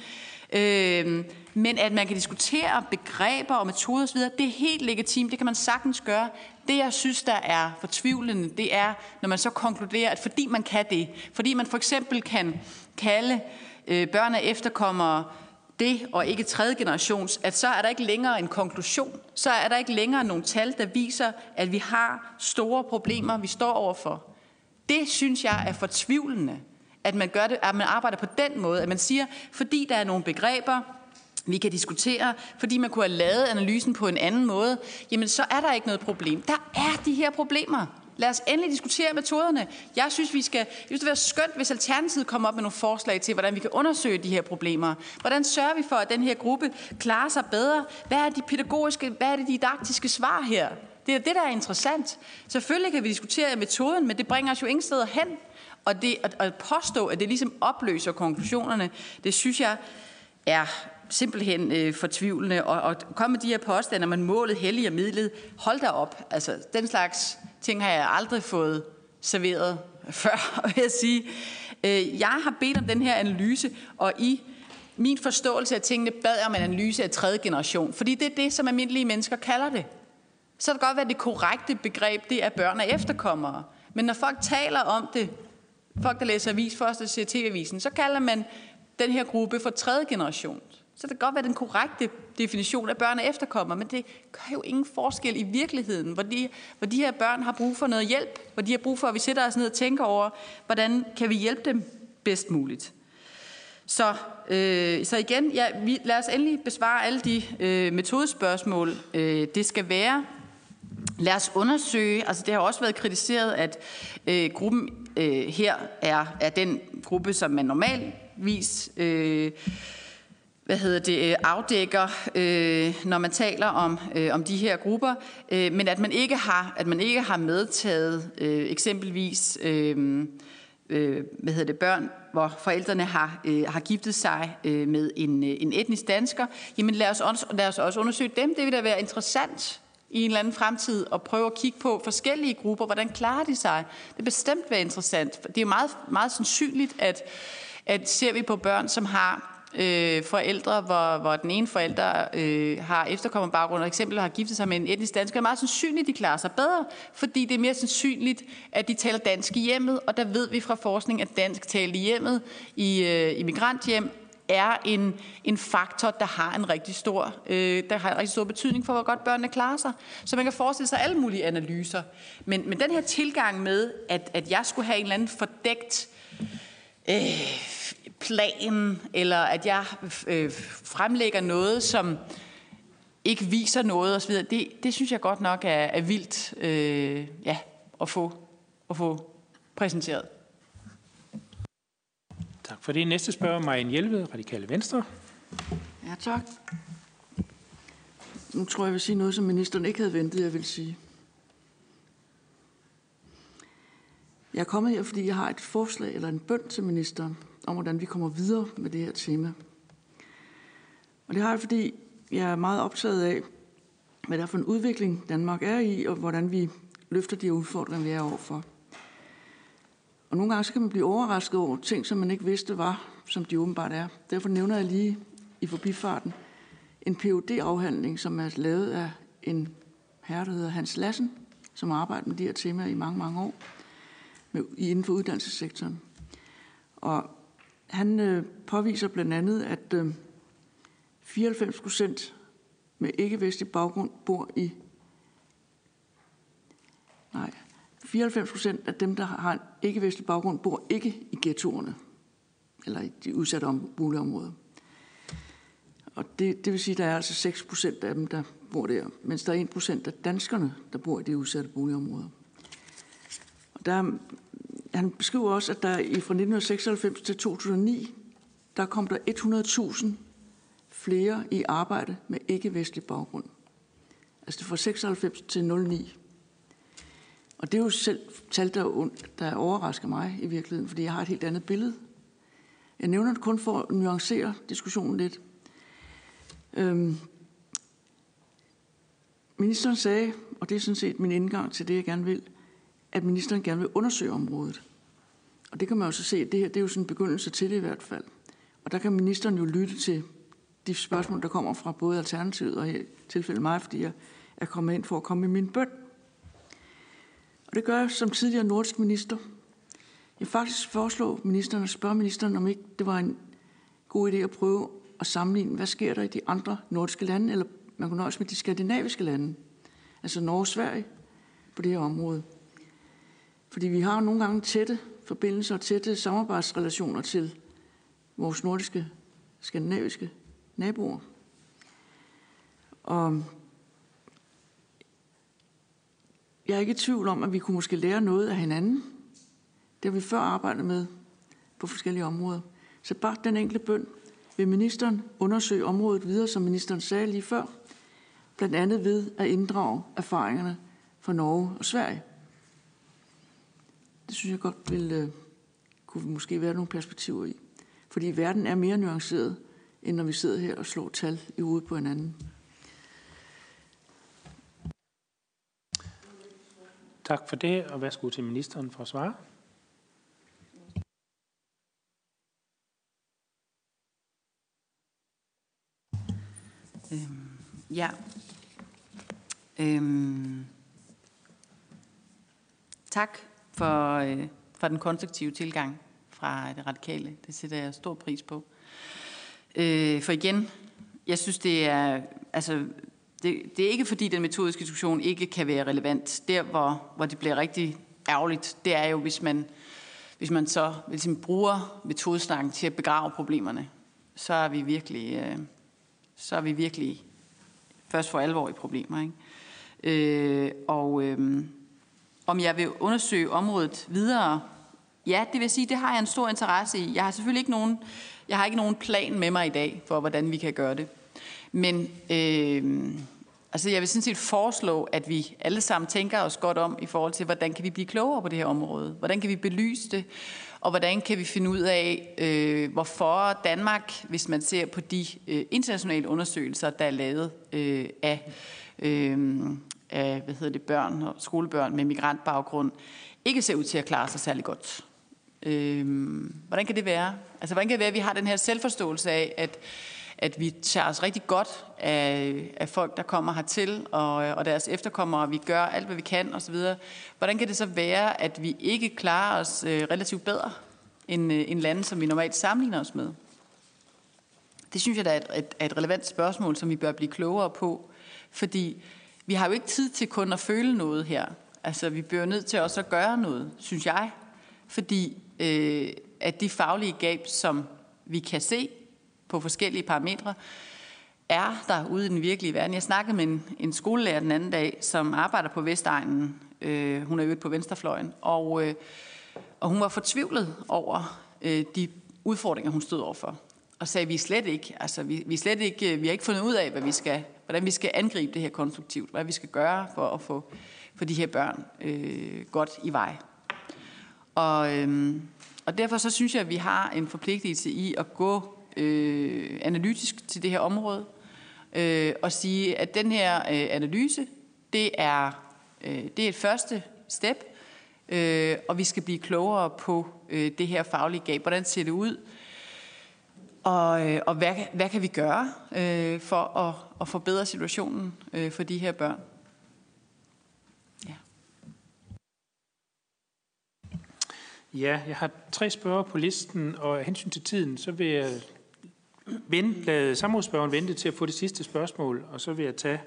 Speaker 3: Øh, men at man kan diskutere begreber og metoder osv., det er helt legitimt, det kan man sagtens gøre. Det, jeg synes, der er fortvivlende, det er, når man så konkluderer, at fordi man kan det, fordi man for eksempel kan kalde øh, børn af efterkommere det og ikke tredje generations, at så er der ikke længere en konklusion. Så er der ikke længere nogen tal, der viser, at vi har store problemer, vi står overfor. Det synes jeg er fortvivlende at man, gør det, at man arbejder på den måde, at man siger, fordi der er nogle begreber, vi kan diskutere, fordi man kunne have lavet analysen på en anden måde, jamen så er der ikke noget problem. Der er de her problemer. Lad os endelig diskutere metoderne. Jeg synes, vi skal, det vil være skønt, hvis Alternativet kommer op med nogle forslag til, hvordan vi kan undersøge de her problemer. Hvordan sørger vi for, at den her gruppe klarer sig bedre? Hvad er de pædagogiske, hvad er det didaktiske svar her? Det er det, der er interessant. Selvfølgelig kan vi diskutere metoden, men det bringer os jo ingen steder hen. Og det at, at påstå, at det ligesom opløser konklusionerne, det synes jeg er simpelthen øh, fortvivlende. Og, og komme med de her påstande, man målet hellig og midlet, hold da op. Altså, den slags ting har jeg aldrig fået serveret før, vil jeg sige. Øh, jeg har bedt om den her analyse, og i min forståelse af tingene bad om en analyse af tredje generation, fordi det er det, som almindelige mennesker kalder det. Så kan det godt være, at det korrekte begreb, det er børn og efterkommere. Men når folk taler om det, folk der læser avis først og ser tv-avisen, så kalder man den her gruppe for tredje generation. Så det kan godt være den korrekte definition af børn og efterkommere, men det gør jo ingen forskel i virkeligheden, hvor de, hvor de her børn har brug for noget hjælp, hvor de har brug for, at vi sætter os ned og tænker over, hvordan kan vi hjælpe dem bedst muligt. Så, øh, så igen, ja, vi, lad os endelig besvare alle de øh, metodespørgsmål, øh, det skal være. Lad os undersøge, altså det har også været kritiseret, at øh, gruppen øh, her er, er den gruppe, som man normalvis øh, hvad hedder det, øh, afdækker, øh, når man taler om, øh, om de her grupper, øh, men at man ikke har, at man ikke har medtaget øh, eksempelvis øh, øh, hvad hedder det, børn, hvor forældrene har, øh, har giftet sig øh, med en, øh, en etnisk dansker, jamen lad os, også, lad os også undersøge dem. Det vil da være interessant i en eller anden fremtid og prøve at kigge på forskellige grupper. Hvordan klarer de sig? Det er bestemt være interessant. Det er jo meget, meget sandsynligt, at, at ser vi på børn, som har øh, forældre, hvor, hvor den ene forælder øh, har efterkommerbaggrund, og eksempel har giftet sig med en etnisk dansker, er meget sandsynligt, at de klarer sig bedre, fordi det er mere sandsynligt, at de taler dansk i hjemmet, og der ved vi fra forskning, at dansk talt i hjemmet i øh, immigranthjem er en, en faktor, der har en rigtig stor, øh, der har en rigtig stor betydning for, hvor godt børnene klarer sig. Så man kan forestille sig alle mulige analyser. Men, men den her tilgang med, at, at jeg skulle have en eller anden fordækt øh, plan, eller at jeg øh, fremlægger noget, som ikke viser noget osv., det, det synes jeg godt nok er, er vildt øh, ja, at, få, at få præsenteret.
Speaker 1: Tak for det. Næste spørger, Marianne Hjelved, Radikale Venstre.
Speaker 5: Ja, tak. Nu tror jeg, jeg vil sige noget, som ministeren ikke havde ventet, jeg vil sige. Jeg er kommet her, fordi jeg har et forslag eller en bøn til ministeren om, hvordan vi kommer videre med det her tema. Og det har jeg, fordi jeg er meget optaget af, hvad der er for en udvikling, Danmark er i, og hvordan vi løfter de udfordringer, vi er overfor. Og nogle gange så kan man blive overrasket over ting, som man ikke vidste var, som de åbenbart er. Derfor nævner jeg lige i forbifarten en phd afhandling som er lavet af en herre, der hedder Hans Lassen, som har arbejdet med de her temaer i mange, mange år med, inden for uddannelsessektoren. Og han øh, påviser blandt andet, at øh, 94 procent med ikke-vestlig baggrund bor i... Nej, 94 procent af dem, der har en ikke-vestlig baggrund, bor ikke i ghettoerne, eller i de udsatte om, boligområder. Og det, det vil sige, at der er altså 6 procent af dem, der bor der, mens der er 1 procent af danskerne, der bor i de udsatte boligområder. Og der han beskriver også, at der fra 1996 til 2009, der kom der 100.000 flere i arbejde med ikke-vestlig baggrund. Altså det fra 96 til 09. Og det er jo selv tal, der, der overrasker mig i virkeligheden, fordi jeg har et helt andet billede. Jeg nævner det kun for at nuancere diskussionen lidt. Øhm, ministeren sagde, og det er sådan set min indgang til det, jeg gerne vil, at ministeren gerne vil undersøge området. Og det kan man jo så se, at det her det er jo sådan en begyndelse til det i hvert fald. Og der kan ministeren jo lytte til de spørgsmål, der kommer fra både Alternativet og i tilfælde mig, fordi jeg er kommet ind for at komme med min bønd. Det gør jeg som tidligere nordisk minister. Jeg faktisk foreslår ministeren at spørge ministeren, om ikke det var en god idé at prøve at sammenligne, hvad sker der i de andre nordiske lande, eller man kunne nøjes med de skandinaviske lande, altså Norge og Sverige, på det her område. Fordi vi har nogle gange tætte forbindelser og tætte samarbejdsrelationer til vores nordiske, skandinaviske naboer. Og jeg er ikke i tvivl om, at vi kunne måske lære noget af hinanden. Det har vi før arbejdet med på forskellige områder. Så bare den enkelte bøn. Vil ministeren undersøge området videre, som ministeren sagde lige før? Blandt andet ved at inddrage erfaringerne fra Norge og Sverige. Det synes jeg godt vil, øh, kunne måske være nogle perspektiver i. Fordi verden er mere nuanceret, end når vi sidder her og slår tal i hovedet på hinanden.
Speaker 1: Tak for det, og værsgo til ministeren for at svare.
Speaker 3: Øhm, ja. Øhm. Tak for, øh, for den konstruktive tilgang fra det radikale. Det sætter jeg stor pris på. Øh, for igen, jeg synes, det er, altså, det, det er ikke fordi, den metodiske diskussion ikke kan være relevant. Der, hvor, hvor det bliver rigtig ærgerligt, det er jo, hvis man, hvis man så ligesom bruger metodesnakken til at begrave problemerne, så er vi virkelig, øh, så er vi virkelig først for alvor i problemer. Ikke? Øh, og øh, om jeg vil undersøge området videre, ja, det vil sige, det har jeg en stor interesse i. Jeg har selvfølgelig ikke nogen, jeg har ikke nogen plan med mig i dag for, hvordan vi kan gøre det. Men øh, altså jeg vil sådan set foreslå, at vi alle sammen tænker os godt om i forhold til, hvordan kan vi blive klogere på det her område? Hvordan kan vi belyse det? Og hvordan kan vi finde ud af, øh, hvorfor Danmark, hvis man ser på de øh, internationale undersøgelser, der er lavet øh, af, øh, af hvad hedder det, børn og skolebørn med migrantbaggrund, ikke ser ud til at klare sig særlig godt. Øh, hvordan kan det være? Altså, hvordan kan det være, at vi har den her selvforståelse af, at at vi tager os rigtig godt af, af folk, der kommer hertil, og, og deres efterkommere, og vi gør alt, hvad vi kan osv. Hvordan kan det så være, at vi ikke klarer os øh, relativt bedre end, øh, end lande, som vi normalt sammenligner os med? Det synes jeg da er et, et, et relevant spørgsmål, som vi bør blive klogere på, fordi vi har jo ikke tid til kun at føle noget her. Altså, vi bliver nødt til også at gøre noget, synes jeg, fordi øh, at de faglige gab, som vi kan se på forskellige parametre, er der ude i den virkelige verden. Jeg snakkede med en, en skolelærer den anden dag, som arbejder på Vestegnen. Øh, hun er jo på venstrefløjen. Og, øh, og hun var fortvivlet over øh, de udfordringer, hun stod overfor. Og sagde, vi er slet ikke, altså vi, vi, er slet ikke, øh, vi har ikke fundet ud af, hvad vi skal, hvordan vi skal angribe det her konstruktivt, hvad vi skal gøre for at få for de her børn øh, godt i vej. Og, øh, og derfor så synes jeg, at vi har en forpligtelse i at gå øh, analytisk til det her område, øh, og sige, at den her øh, analyse, det er, øh, det er et første step, øh, og vi skal blive klogere på øh, det her faglige gab. Hvordan ser det ud? Og, øh, og hvad, hvad kan vi gøre øh, for at, at forbedre situationen øh, for de her børn?
Speaker 1: Ja. Ja, jeg har tre spørger på listen, og af hensyn til tiden, så vil jeg vente, lade samrådsspørgeren vente til at få det sidste spørgsmål, og så vil jeg tage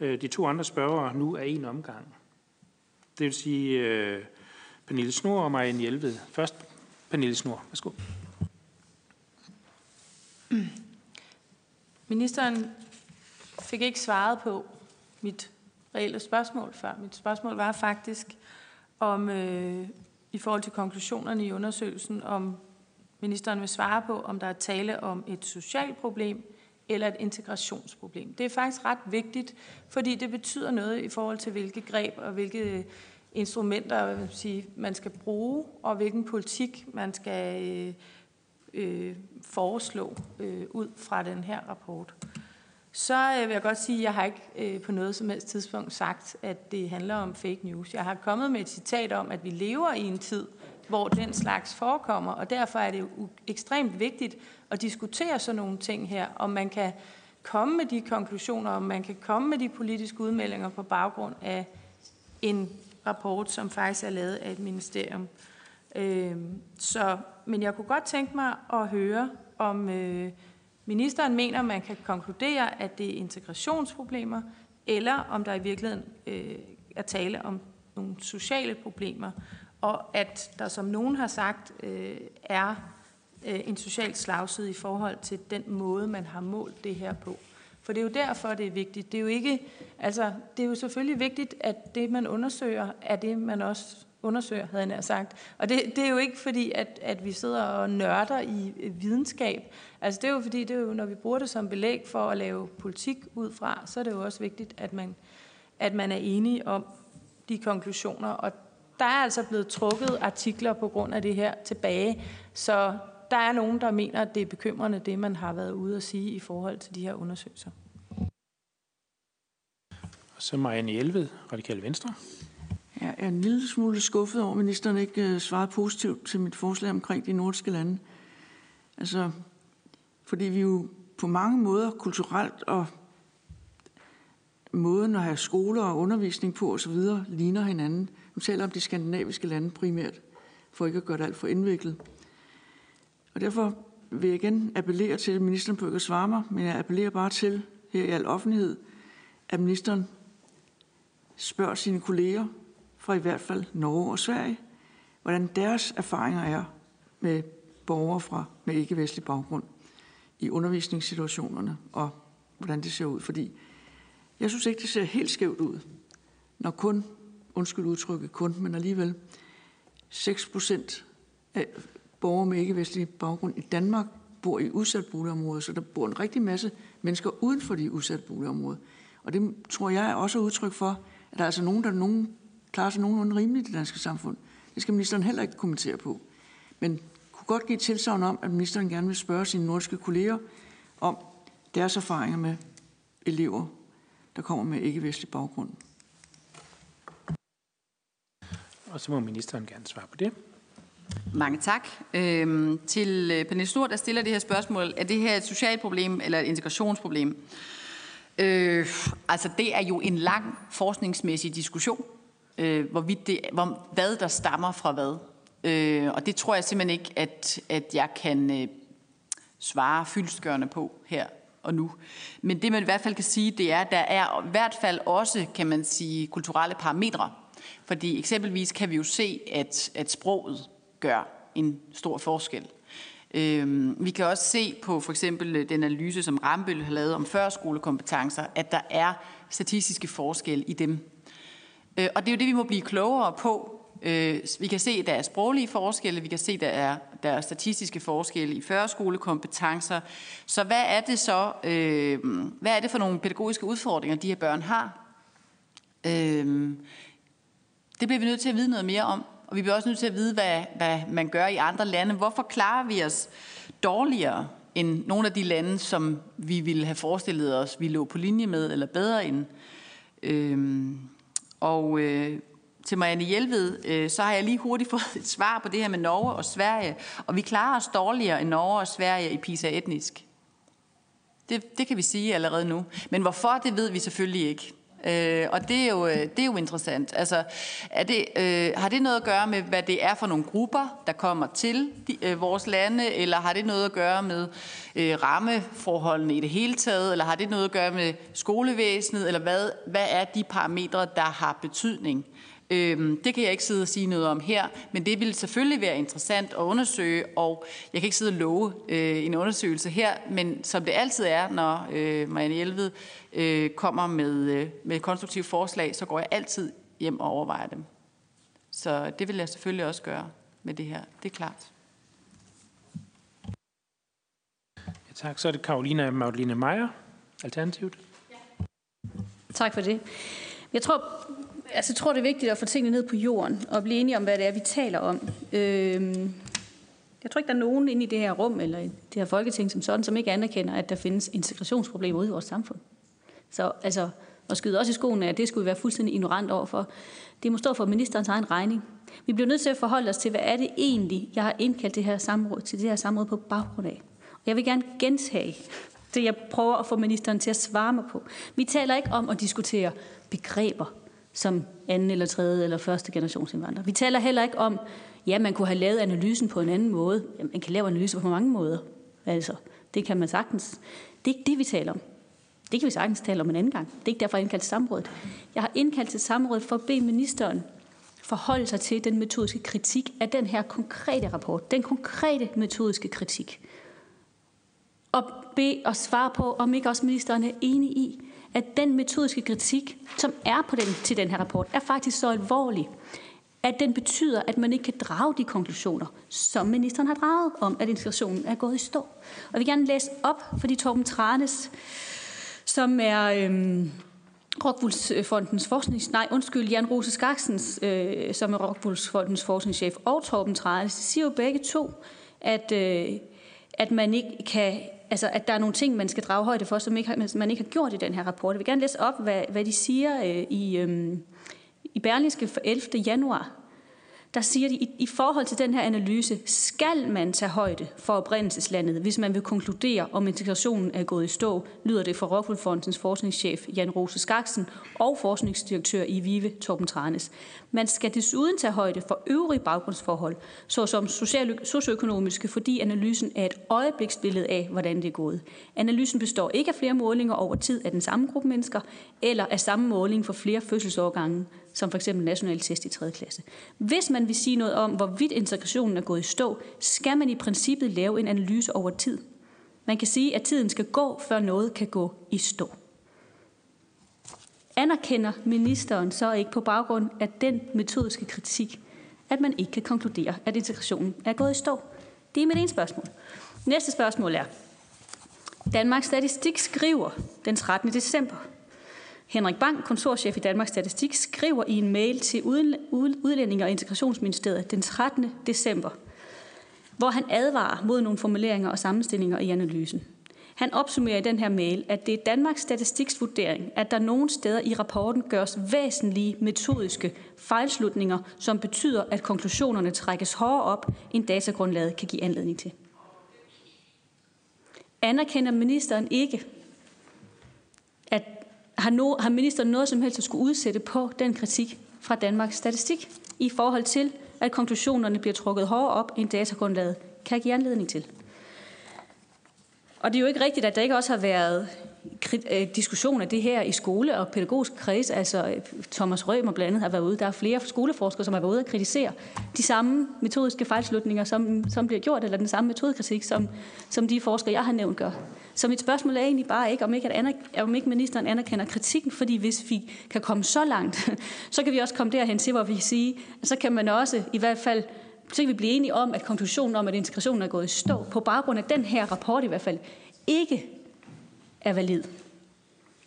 Speaker 1: øh, de to andre spørgere nu af en omgang. Det vil sige øh, Pernille Snor og Marianne Hjelved. Først Pernille Snor. Værsgo.
Speaker 4: Ministeren fik ikke svaret på mit reelle spørgsmål før. Mit spørgsmål var faktisk om, øh, i forhold til konklusionerne i undersøgelsen, om ministeren vil svare på, om der er tale om et socialt problem eller et integrationsproblem. Det er faktisk ret vigtigt, fordi det betyder noget i forhold til, hvilke greb og hvilke instrumenter vil sige, man skal bruge, og hvilken politik man skal øh, øh, foreslå øh, ud fra den her rapport. Så øh, vil jeg godt sige, at jeg har ikke øh, på noget som helst tidspunkt sagt, at det handler om fake news. Jeg har kommet med et citat om, at vi lever i en tid, hvor den slags forekommer, og derfor er det ekstremt vigtigt at diskutere sådan nogle ting her, om man kan komme med de konklusioner, om man kan komme med de politiske udmeldinger på baggrund af en rapport, som faktisk er lavet af et ministerium. Øh, så, men jeg kunne godt tænke mig at høre, om øh, ministeren mener, man kan konkludere, at det er integrationsproblemer, eller om der i virkeligheden øh, er tale om nogle sociale problemer og at der, som nogen har sagt, øh, er øh, en social slagside i forhold til den måde, man har målt det her på. For det er jo derfor, det er vigtigt. Det er jo ikke, altså, det er jo selvfølgelig vigtigt, at det, man undersøger, er det, man også undersøger, havde jeg sagt. Og det, det er jo ikke fordi, at, at vi sidder og nørder i øh, videnskab. Altså det er jo fordi, det er jo, når vi bruger det som belæg for at lave politik ud fra, så er det jo også vigtigt, at man, at man er enige om de konklusioner. Og der er altså blevet trukket artikler på grund af det her tilbage. Så der er nogen, der mener, at det er bekymrende, det man har været ude at sige i forhold til de her undersøgelser.
Speaker 1: Og så Marianne Hjelved, Radikale Venstre.
Speaker 5: Jeg er en lille smule skuffet over, at ministeren ikke uh, svarede positivt til mit forslag omkring de nordiske lande. Altså, fordi vi jo på mange måder kulturelt og måden at have skoler og undervisning på osv. ligner hinanden. Nu taler om de skandinaviske lande primært, for ikke at gøre det alt for indviklet. Og derfor vil jeg igen appellere til, at ministeren på ikke at svare mig, men jeg appellerer bare til her i al offentlighed, at ministeren spørger sine kolleger fra i hvert fald Norge og Sverige, hvordan deres erfaringer er med borgere fra med ikke-vestlig baggrund i undervisningssituationerne, og hvordan det ser ud. Fordi jeg synes ikke, det ser helt skævt ud, når kun, undskyld udtrykket kun, men alligevel 6 procent af borgere med ikke-vestlig baggrund i Danmark bor i udsat boligområder, så der bor en rigtig masse mennesker uden for de udsatte boligområder. Og det tror jeg er også udtryk for, at der er altså nogen, der nogen, klarer sig nogenlunde rimeligt i det danske samfund. Det skal ministeren heller ikke kommentere på. Men kunne godt give tilsavn om, at ministeren gerne vil spørge sine nordiske kolleger om deres erfaringer med elever, der kommer med ikke-vestlig baggrund.
Speaker 1: Og så må ministeren gerne svare på det.
Speaker 3: Mange tak. Øhm, til øh, Pernille Snor, der stiller det her spørgsmål. Er det her et socialt problem eller et integrationsproblem? Øh, altså, det er jo en lang forskningsmæssig diskussion, øh, hvorvidt det, hvor, hvad der stammer fra hvad. Øh, og det tror jeg simpelthen ikke, at, at jeg kan øh, svare fyldstgørende på her og nu. Men det man i hvert fald kan sige, det er, at der er i hvert fald også, kan man sige, kulturelle parametre. Fordi eksempelvis kan vi jo se, at, at sproget gør en stor forskel. Øhm, vi kan også se på for eksempel øh, den analyse, som Rambøl har lavet om førskolekompetencer, at der er statistiske forskelle i dem. Øh, og det er jo det, vi må blive klogere på. Øh, vi kan se, at der er sproglige forskelle, vi kan se, at der er, der er statistiske forskelle i førskolekompetencer. Så hvad er det så, hvad er det for nogle pædagogiske udfordringer, de her børn har? Det bliver vi nødt til at vide noget mere om. Og vi bliver også nødt til at vide, hvad, hvad man gør i andre lande. Hvorfor klarer vi os dårligere end nogle af de lande, som vi ville have forestillet os, vi lå på linje med, eller bedre end? Øhm, og øh, til Marianne Hjelved, øh, så har jeg lige hurtigt fået et svar på det her med Norge og Sverige. Og vi klarer os dårligere end Norge og Sverige i PISA etnisk. Det, det kan vi sige allerede nu. Men hvorfor, det ved vi selvfølgelig ikke. Øh, og det er, jo, øh, det er jo interessant. Altså, er det, øh, har det noget at gøre med, hvad det er for nogle grupper, der kommer til de, øh, vores lande, eller har det noget at gøre med øh, rammeforholdene i det hele taget, eller har det noget at gøre med skolevæsenet, eller hvad, hvad er de parametre, der har betydning? Øhm, det kan jeg ikke sidde og sige noget om her, men det vil selvfølgelig være interessant at undersøge, og jeg kan ikke sidde og love øh, en undersøgelse her, men som det altid er, når øh, Marianne Hjelved øh, kommer med, øh, med konstruktive forslag, så går jeg altid hjem og overvejer dem. Så det vil jeg selvfølgelig også gøre med det her. Det er klart.
Speaker 1: Ja, tak. Så er det Karolina Magdalene Meier, Alternativet. Ja.
Speaker 2: Tak for det. Jeg tror, altså, jeg tror, det er vigtigt at få tingene ned på jorden og blive enige om, hvad det er, vi taler om. Øhm, jeg tror ikke, der er nogen inde i det her rum eller i det her folketing som sådan, som ikke anerkender, at der findes integrationsproblemer ude i vores samfund. Så altså, at skyde også i skoene, at det skulle vi være fuldstændig ignorant overfor, det må stå for ministerens egen regning. Vi bliver nødt til at forholde os til, hvad er det egentlig, jeg har indkaldt det her samråd, til det her samråd på baggrund af. Og jeg vil gerne gentage det, jeg prøver at få ministeren til at svare mig på. Vi taler ikke om at diskutere begreber som anden eller tredje eller første generationsindvandrer. Vi taler heller ikke om, ja, man kunne have lavet analysen på en anden måde. Man kan lave analyser på mange måder. Altså, det kan man sagtens. Det er ikke det, vi taler om. Det kan vi sagtens tale om en anden gang. Det er ikke derfor, jeg indkaldt til samrådet. Jeg har indkaldt til samrådet for at bede ministeren forholde sig til den metodiske kritik af den her konkrete rapport. Den konkrete metodiske kritik. Og bede og svare på, om ikke også ministeren er enig i, at den metodiske kritik, som er på den, til den her rapport, er faktisk så alvorlig, at den betyder, at man ikke kan drage de konklusioner, som ministeren har draget om, at integrationen er gået i stå. Og jeg vil gerne læse op for de Torben Tranes som er øhm, Rockwoolfondens forsknings... Nej, undskyld, Jan Rose Skaksens, øh, som er Rockwoolfondens forskningschef, og Torben Tranes, siger jo begge to, at, øh, at man ikke kan... Altså, at der er nogle ting, man skal drage højde for, som ikke, man ikke har gjort i den her rapport. Jeg vil gerne læse op, hvad, hvad de siger øh, i, øh, i Berlingske for 11. januar der siger de, i, i forhold til den her analyse, skal man tage højde for oprindelseslandet, hvis man vil konkludere, om integrationen er gået i stå, lyder det fra Rockwool forskningschef Jan Rose Skaksen og forskningsdirektør i Vive Torben Tranes. Man skal desuden tage højde for øvrige baggrundsforhold, såsom socioøkonomiske, fordi analysen er et øjebliksbillede af, hvordan det er gået. Analysen består ikke af flere målinger over tid af den samme gruppe mennesker, eller af samme måling for flere fødselsårgange, som for eksempel national test i 3. klasse. Hvis man vil sige noget om, hvorvidt integrationen er gået i stå, skal man i princippet lave en analyse over tid. Man kan sige, at tiden skal gå, før noget kan gå i stå. Anerkender ministeren så ikke på baggrund af den metodiske kritik, at man ikke kan konkludere, at integrationen er gået i stå? Det er mit ene spørgsmål. Næste spørgsmål er, Danmarks Statistik skriver den 13. december, Henrik Bang, kontorchef i Danmarks Statistik, skriver i en mail til Udlændinge- og Integrationsministeriet den 13. december, hvor han advarer mod nogle formuleringer og sammenstillinger i analysen. Han opsummerer i den her mail, at det er Danmarks Statistiks vurdering, at der nogle steder i rapporten gøres væsentlige metodiske fejlslutninger, som betyder, at konklusionerne trækkes hårdere op, end datagrundlaget kan give anledning til. Anerkender ministeren ikke, har, no, har ministeren noget som helst at skulle udsætte på den kritik fra Danmarks Statistik i forhold til, at konklusionerne bliver trukket hårdere op, end datagrundlaget kan give anledning til? Og det er jo ikke rigtigt, at der ikke også har været Øh, diskussion af det her i skole og pædagogisk kreds. Altså øh, Thomas Rømer blandt andet har været ude. Der er flere skoleforskere, som har været ude og kritisere de samme metodiske fejlslutninger, som, som bliver gjort, eller den samme metodekritik, som, som de forskere, jeg har nævnt, gør. Så mit spørgsmål er egentlig bare ikke, om ikke, at anerk- om ikke ministeren anerkender kritikken, fordi hvis vi kan komme så langt, så kan vi også komme derhen til, hvor vi kan sige, at så kan man også i hvert fald så kan vi blive enige om, at konklusionen om, at integrationen er gået i stå, på baggrund af den her rapport i hvert fald, ikke er valid.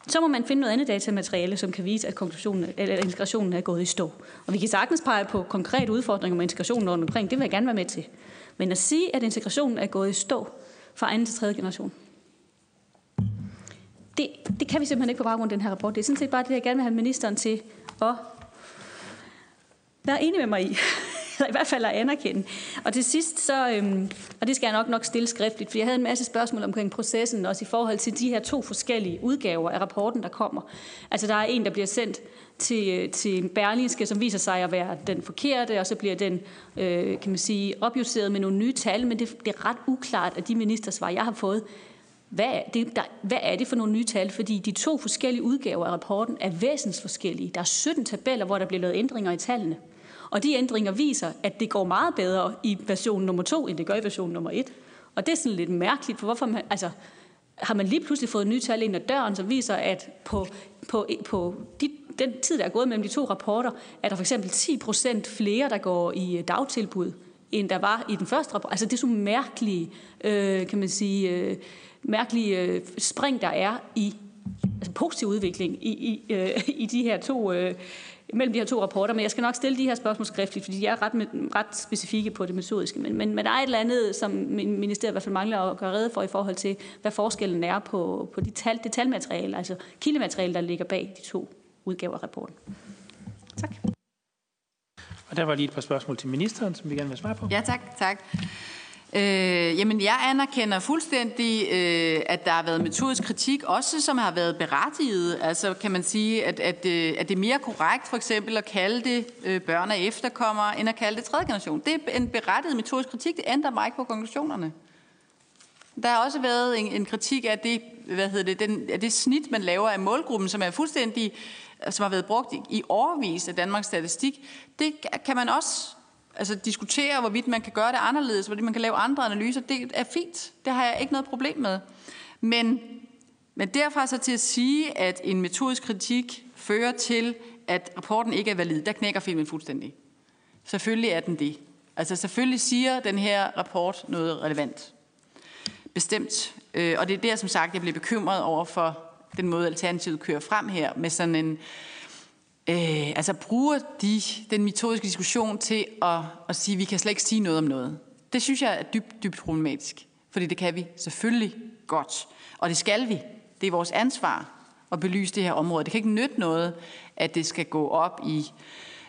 Speaker 2: Så må man finde noget andet datamateriale, som kan vise, at, konklusionen, eller integrationen er gået i stå. Og vi kan sagtens pege på konkrete udfordringer med integrationen rundt omkring. Det vil jeg gerne være med til. Men at sige, at integrationen er gået i stå fra anden til tredje generation, det, det kan vi simpelthen ikke på baggrund af den her rapport. Det er sådan set bare det, jeg gerne vil have ministeren til at være enig med mig i eller i hvert fald at anerkende. Og til sidst, så, øhm, og det skal jeg nok nok stille skriftligt, for jeg havde en masse spørgsmål omkring processen, også i forhold til de her to forskellige udgaver af rapporten, der kommer. Altså der er en, der bliver sendt til, øh, til Berlingske, som viser sig at være den forkerte, og så bliver den, øh, kan man sige, opjusteret med nogle nye tal, men det, det er ret uklart, at de ministersvar, jeg har fået, hvad er, det, der, hvad er det for nogle nye tal? Fordi de to forskellige udgaver af rapporten er væsensforskellige. Der er 17 tabeller, hvor der bliver lavet ændringer i tallene. Og de ændringer viser, at det går meget bedre i version nummer to, end det gør i version nummer et. Og det er sådan lidt mærkeligt, for hvorfor man, altså, har man lige pludselig fået nye tal ind ad døren, som viser, at på, på, på de, den tid, der er gået mellem de to rapporter, er der for eksempel 10 procent flere, der går i øh, dagtilbud, end der var i den første rapport. Altså det er sådan mærkelige, øh, kan man sige, øh, mærkelige øh, spring, der er i altså positiv udvikling i, i, øh, i de her to øh, mellem de her to rapporter, men jeg skal nok stille de her spørgsmål skriftligt, fordi de er ret, ret specifikke på det metodiske. Men, men, men der er et eller andet, som ministeriet i hvert fald mangler at gøre rede for i forhold til, hvad forskellen er på, på de tal, det talmateriale, altså kildemateriale, der ligger bag de to udgaver af rapporten. Tak.
Speaker 1: Og der var lige et par spørgsmål til ministeren, som vi gerne vil svare på.
Speaker 3: Ja, tak. tak. Øh, jamen, jeg anerkender fuldstændig, øh, at der har været metodisk kritik, også som har været berettiget. Altså, kan man sige, at, at, øh, at det er mere korrekt for eksempel at kalde det øh, børn af efterkommere, end at kalde det tredje generation. Det er en berettiget metodisk kritik, det ændrer mig ikke på konklusionerne. Der har også været en, en kritik af det, hvad hedder det, den, af det snit, man laver af målgruppen, som er fuldstændig som har været brugt i, i overvis af Danmarks Statistik. Det kan man også altså, diskutere, hvorvidt man kan gøre det anderledes, hvorvidt man kan lave andre analyser, det er fint. Det har jeg ikke noget problem med. Men, men derfra så til at sige, at en metodisk kritik fører til, at rapporten ikke er valid, der knækker filmen fuldstændig. Selvfølgelig er den det. Altså selvfølgelig siger den her rapport noget relevant. Bestemt. Øh, og det er der, som sagt, jeg bliver bekymret over for den måde, Alternativet kører frem her, med sådan en... Øh, Øh, altså bruger de den metodiske diskussion til at, at sige, at vi kan slet ikke sige noget om noget. Det synes jeg er dybt, dybt problematisk. Fordi det kan vi selvfølgelig godt. Og det skal vi. Det er vores ansvar at belyse det her område. Det kan ikke nytte noget, at det skal gå op i,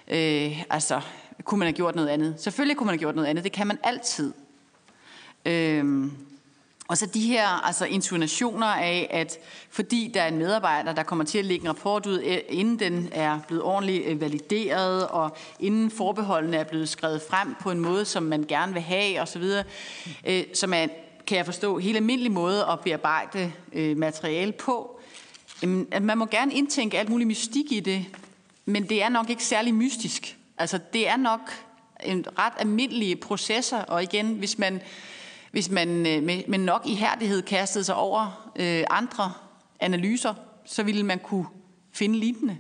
Speaker 3: øh, altså, kunne man have gjort noget andet? Selvfølgelig kunne man have gjort noget andet. Det kan man altid. Øh, og så de her altså intonationer af, at fordi der er en medarbejder, der kommer til at lægge en rapport ud, øh, inden den er blevet ordentligt øh, valideret, og inden forbeholdene er blevet skrevet frem på en måde, som man gerne vil have osv., øh, som er, kan jeg forstå, helt almindelig måde at bearbejde øh, materiale på. Jamen, at man må gerne indtænke alt muligt mystik i det, men det er nok ikke særlig mystisk. Altså, det er nok en ret almindelige processer, og igen, hvis man hvis man øh, med, med nok ihærdighed kastede sig over øh, andre analyser, så ville man kunne finde lignende.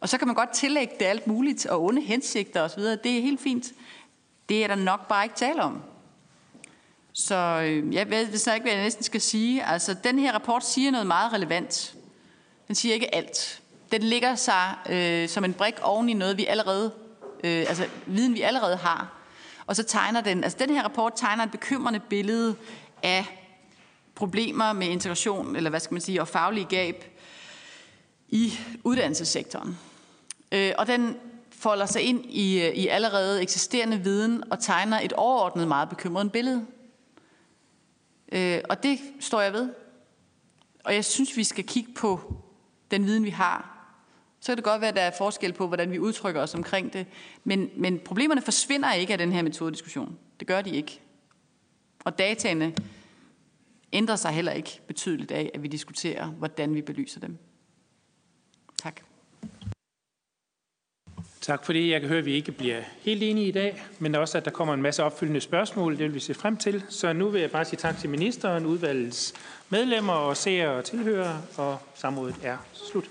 Speaker 3: Og så kan man godt tillægge det alt muligt, og onde hensigter osv. Det er helt fint. Det er der nok bare ikke tale om. Så øh, jeg ved så ikke, hvad jeg næsten skal sige. Altså, den her rapport siger noget meget relevant. Den siger ikke alt. Den ligger sig øh, som en brik oven i noget, vi allerede, øh, altså viden, vi allerede har. Og så tegner den, altså den her rapport tegner et bekymrende billede af problemer med integration, eller hvad skal man sige, og faglige gab i uddannelsessektoren. Øh, og den folder sig ind i, øh, i allerede eksisterende viden og tegner et overordnet meget bekymrende billede. Øh, og det står jeg ved. Og jeg synes, vi skal kigge på den viden, vi har, så kan det godt være, at der er forskel på, hvordan vi udtrykker os omkring det. Men, men problemerne forsvinder ikke af den her metodediskussion. Det gør de ikke. Og dataene ændrer sig heller ikke betydeligt af, at vi diskuterer, hvordan vi belyser dem. Tak.
Speaker 1: Tak for det. Jeg kan høre, at vi ikke bliver helt enige i dag, men også, at der kommer en masse opfølgende spørgsmål. Det vil vi se frem til. Så nu vil jeg bare sige tak til ministeren, udvalgets medlemmer og seere og tilhørere, og samrådet er slut.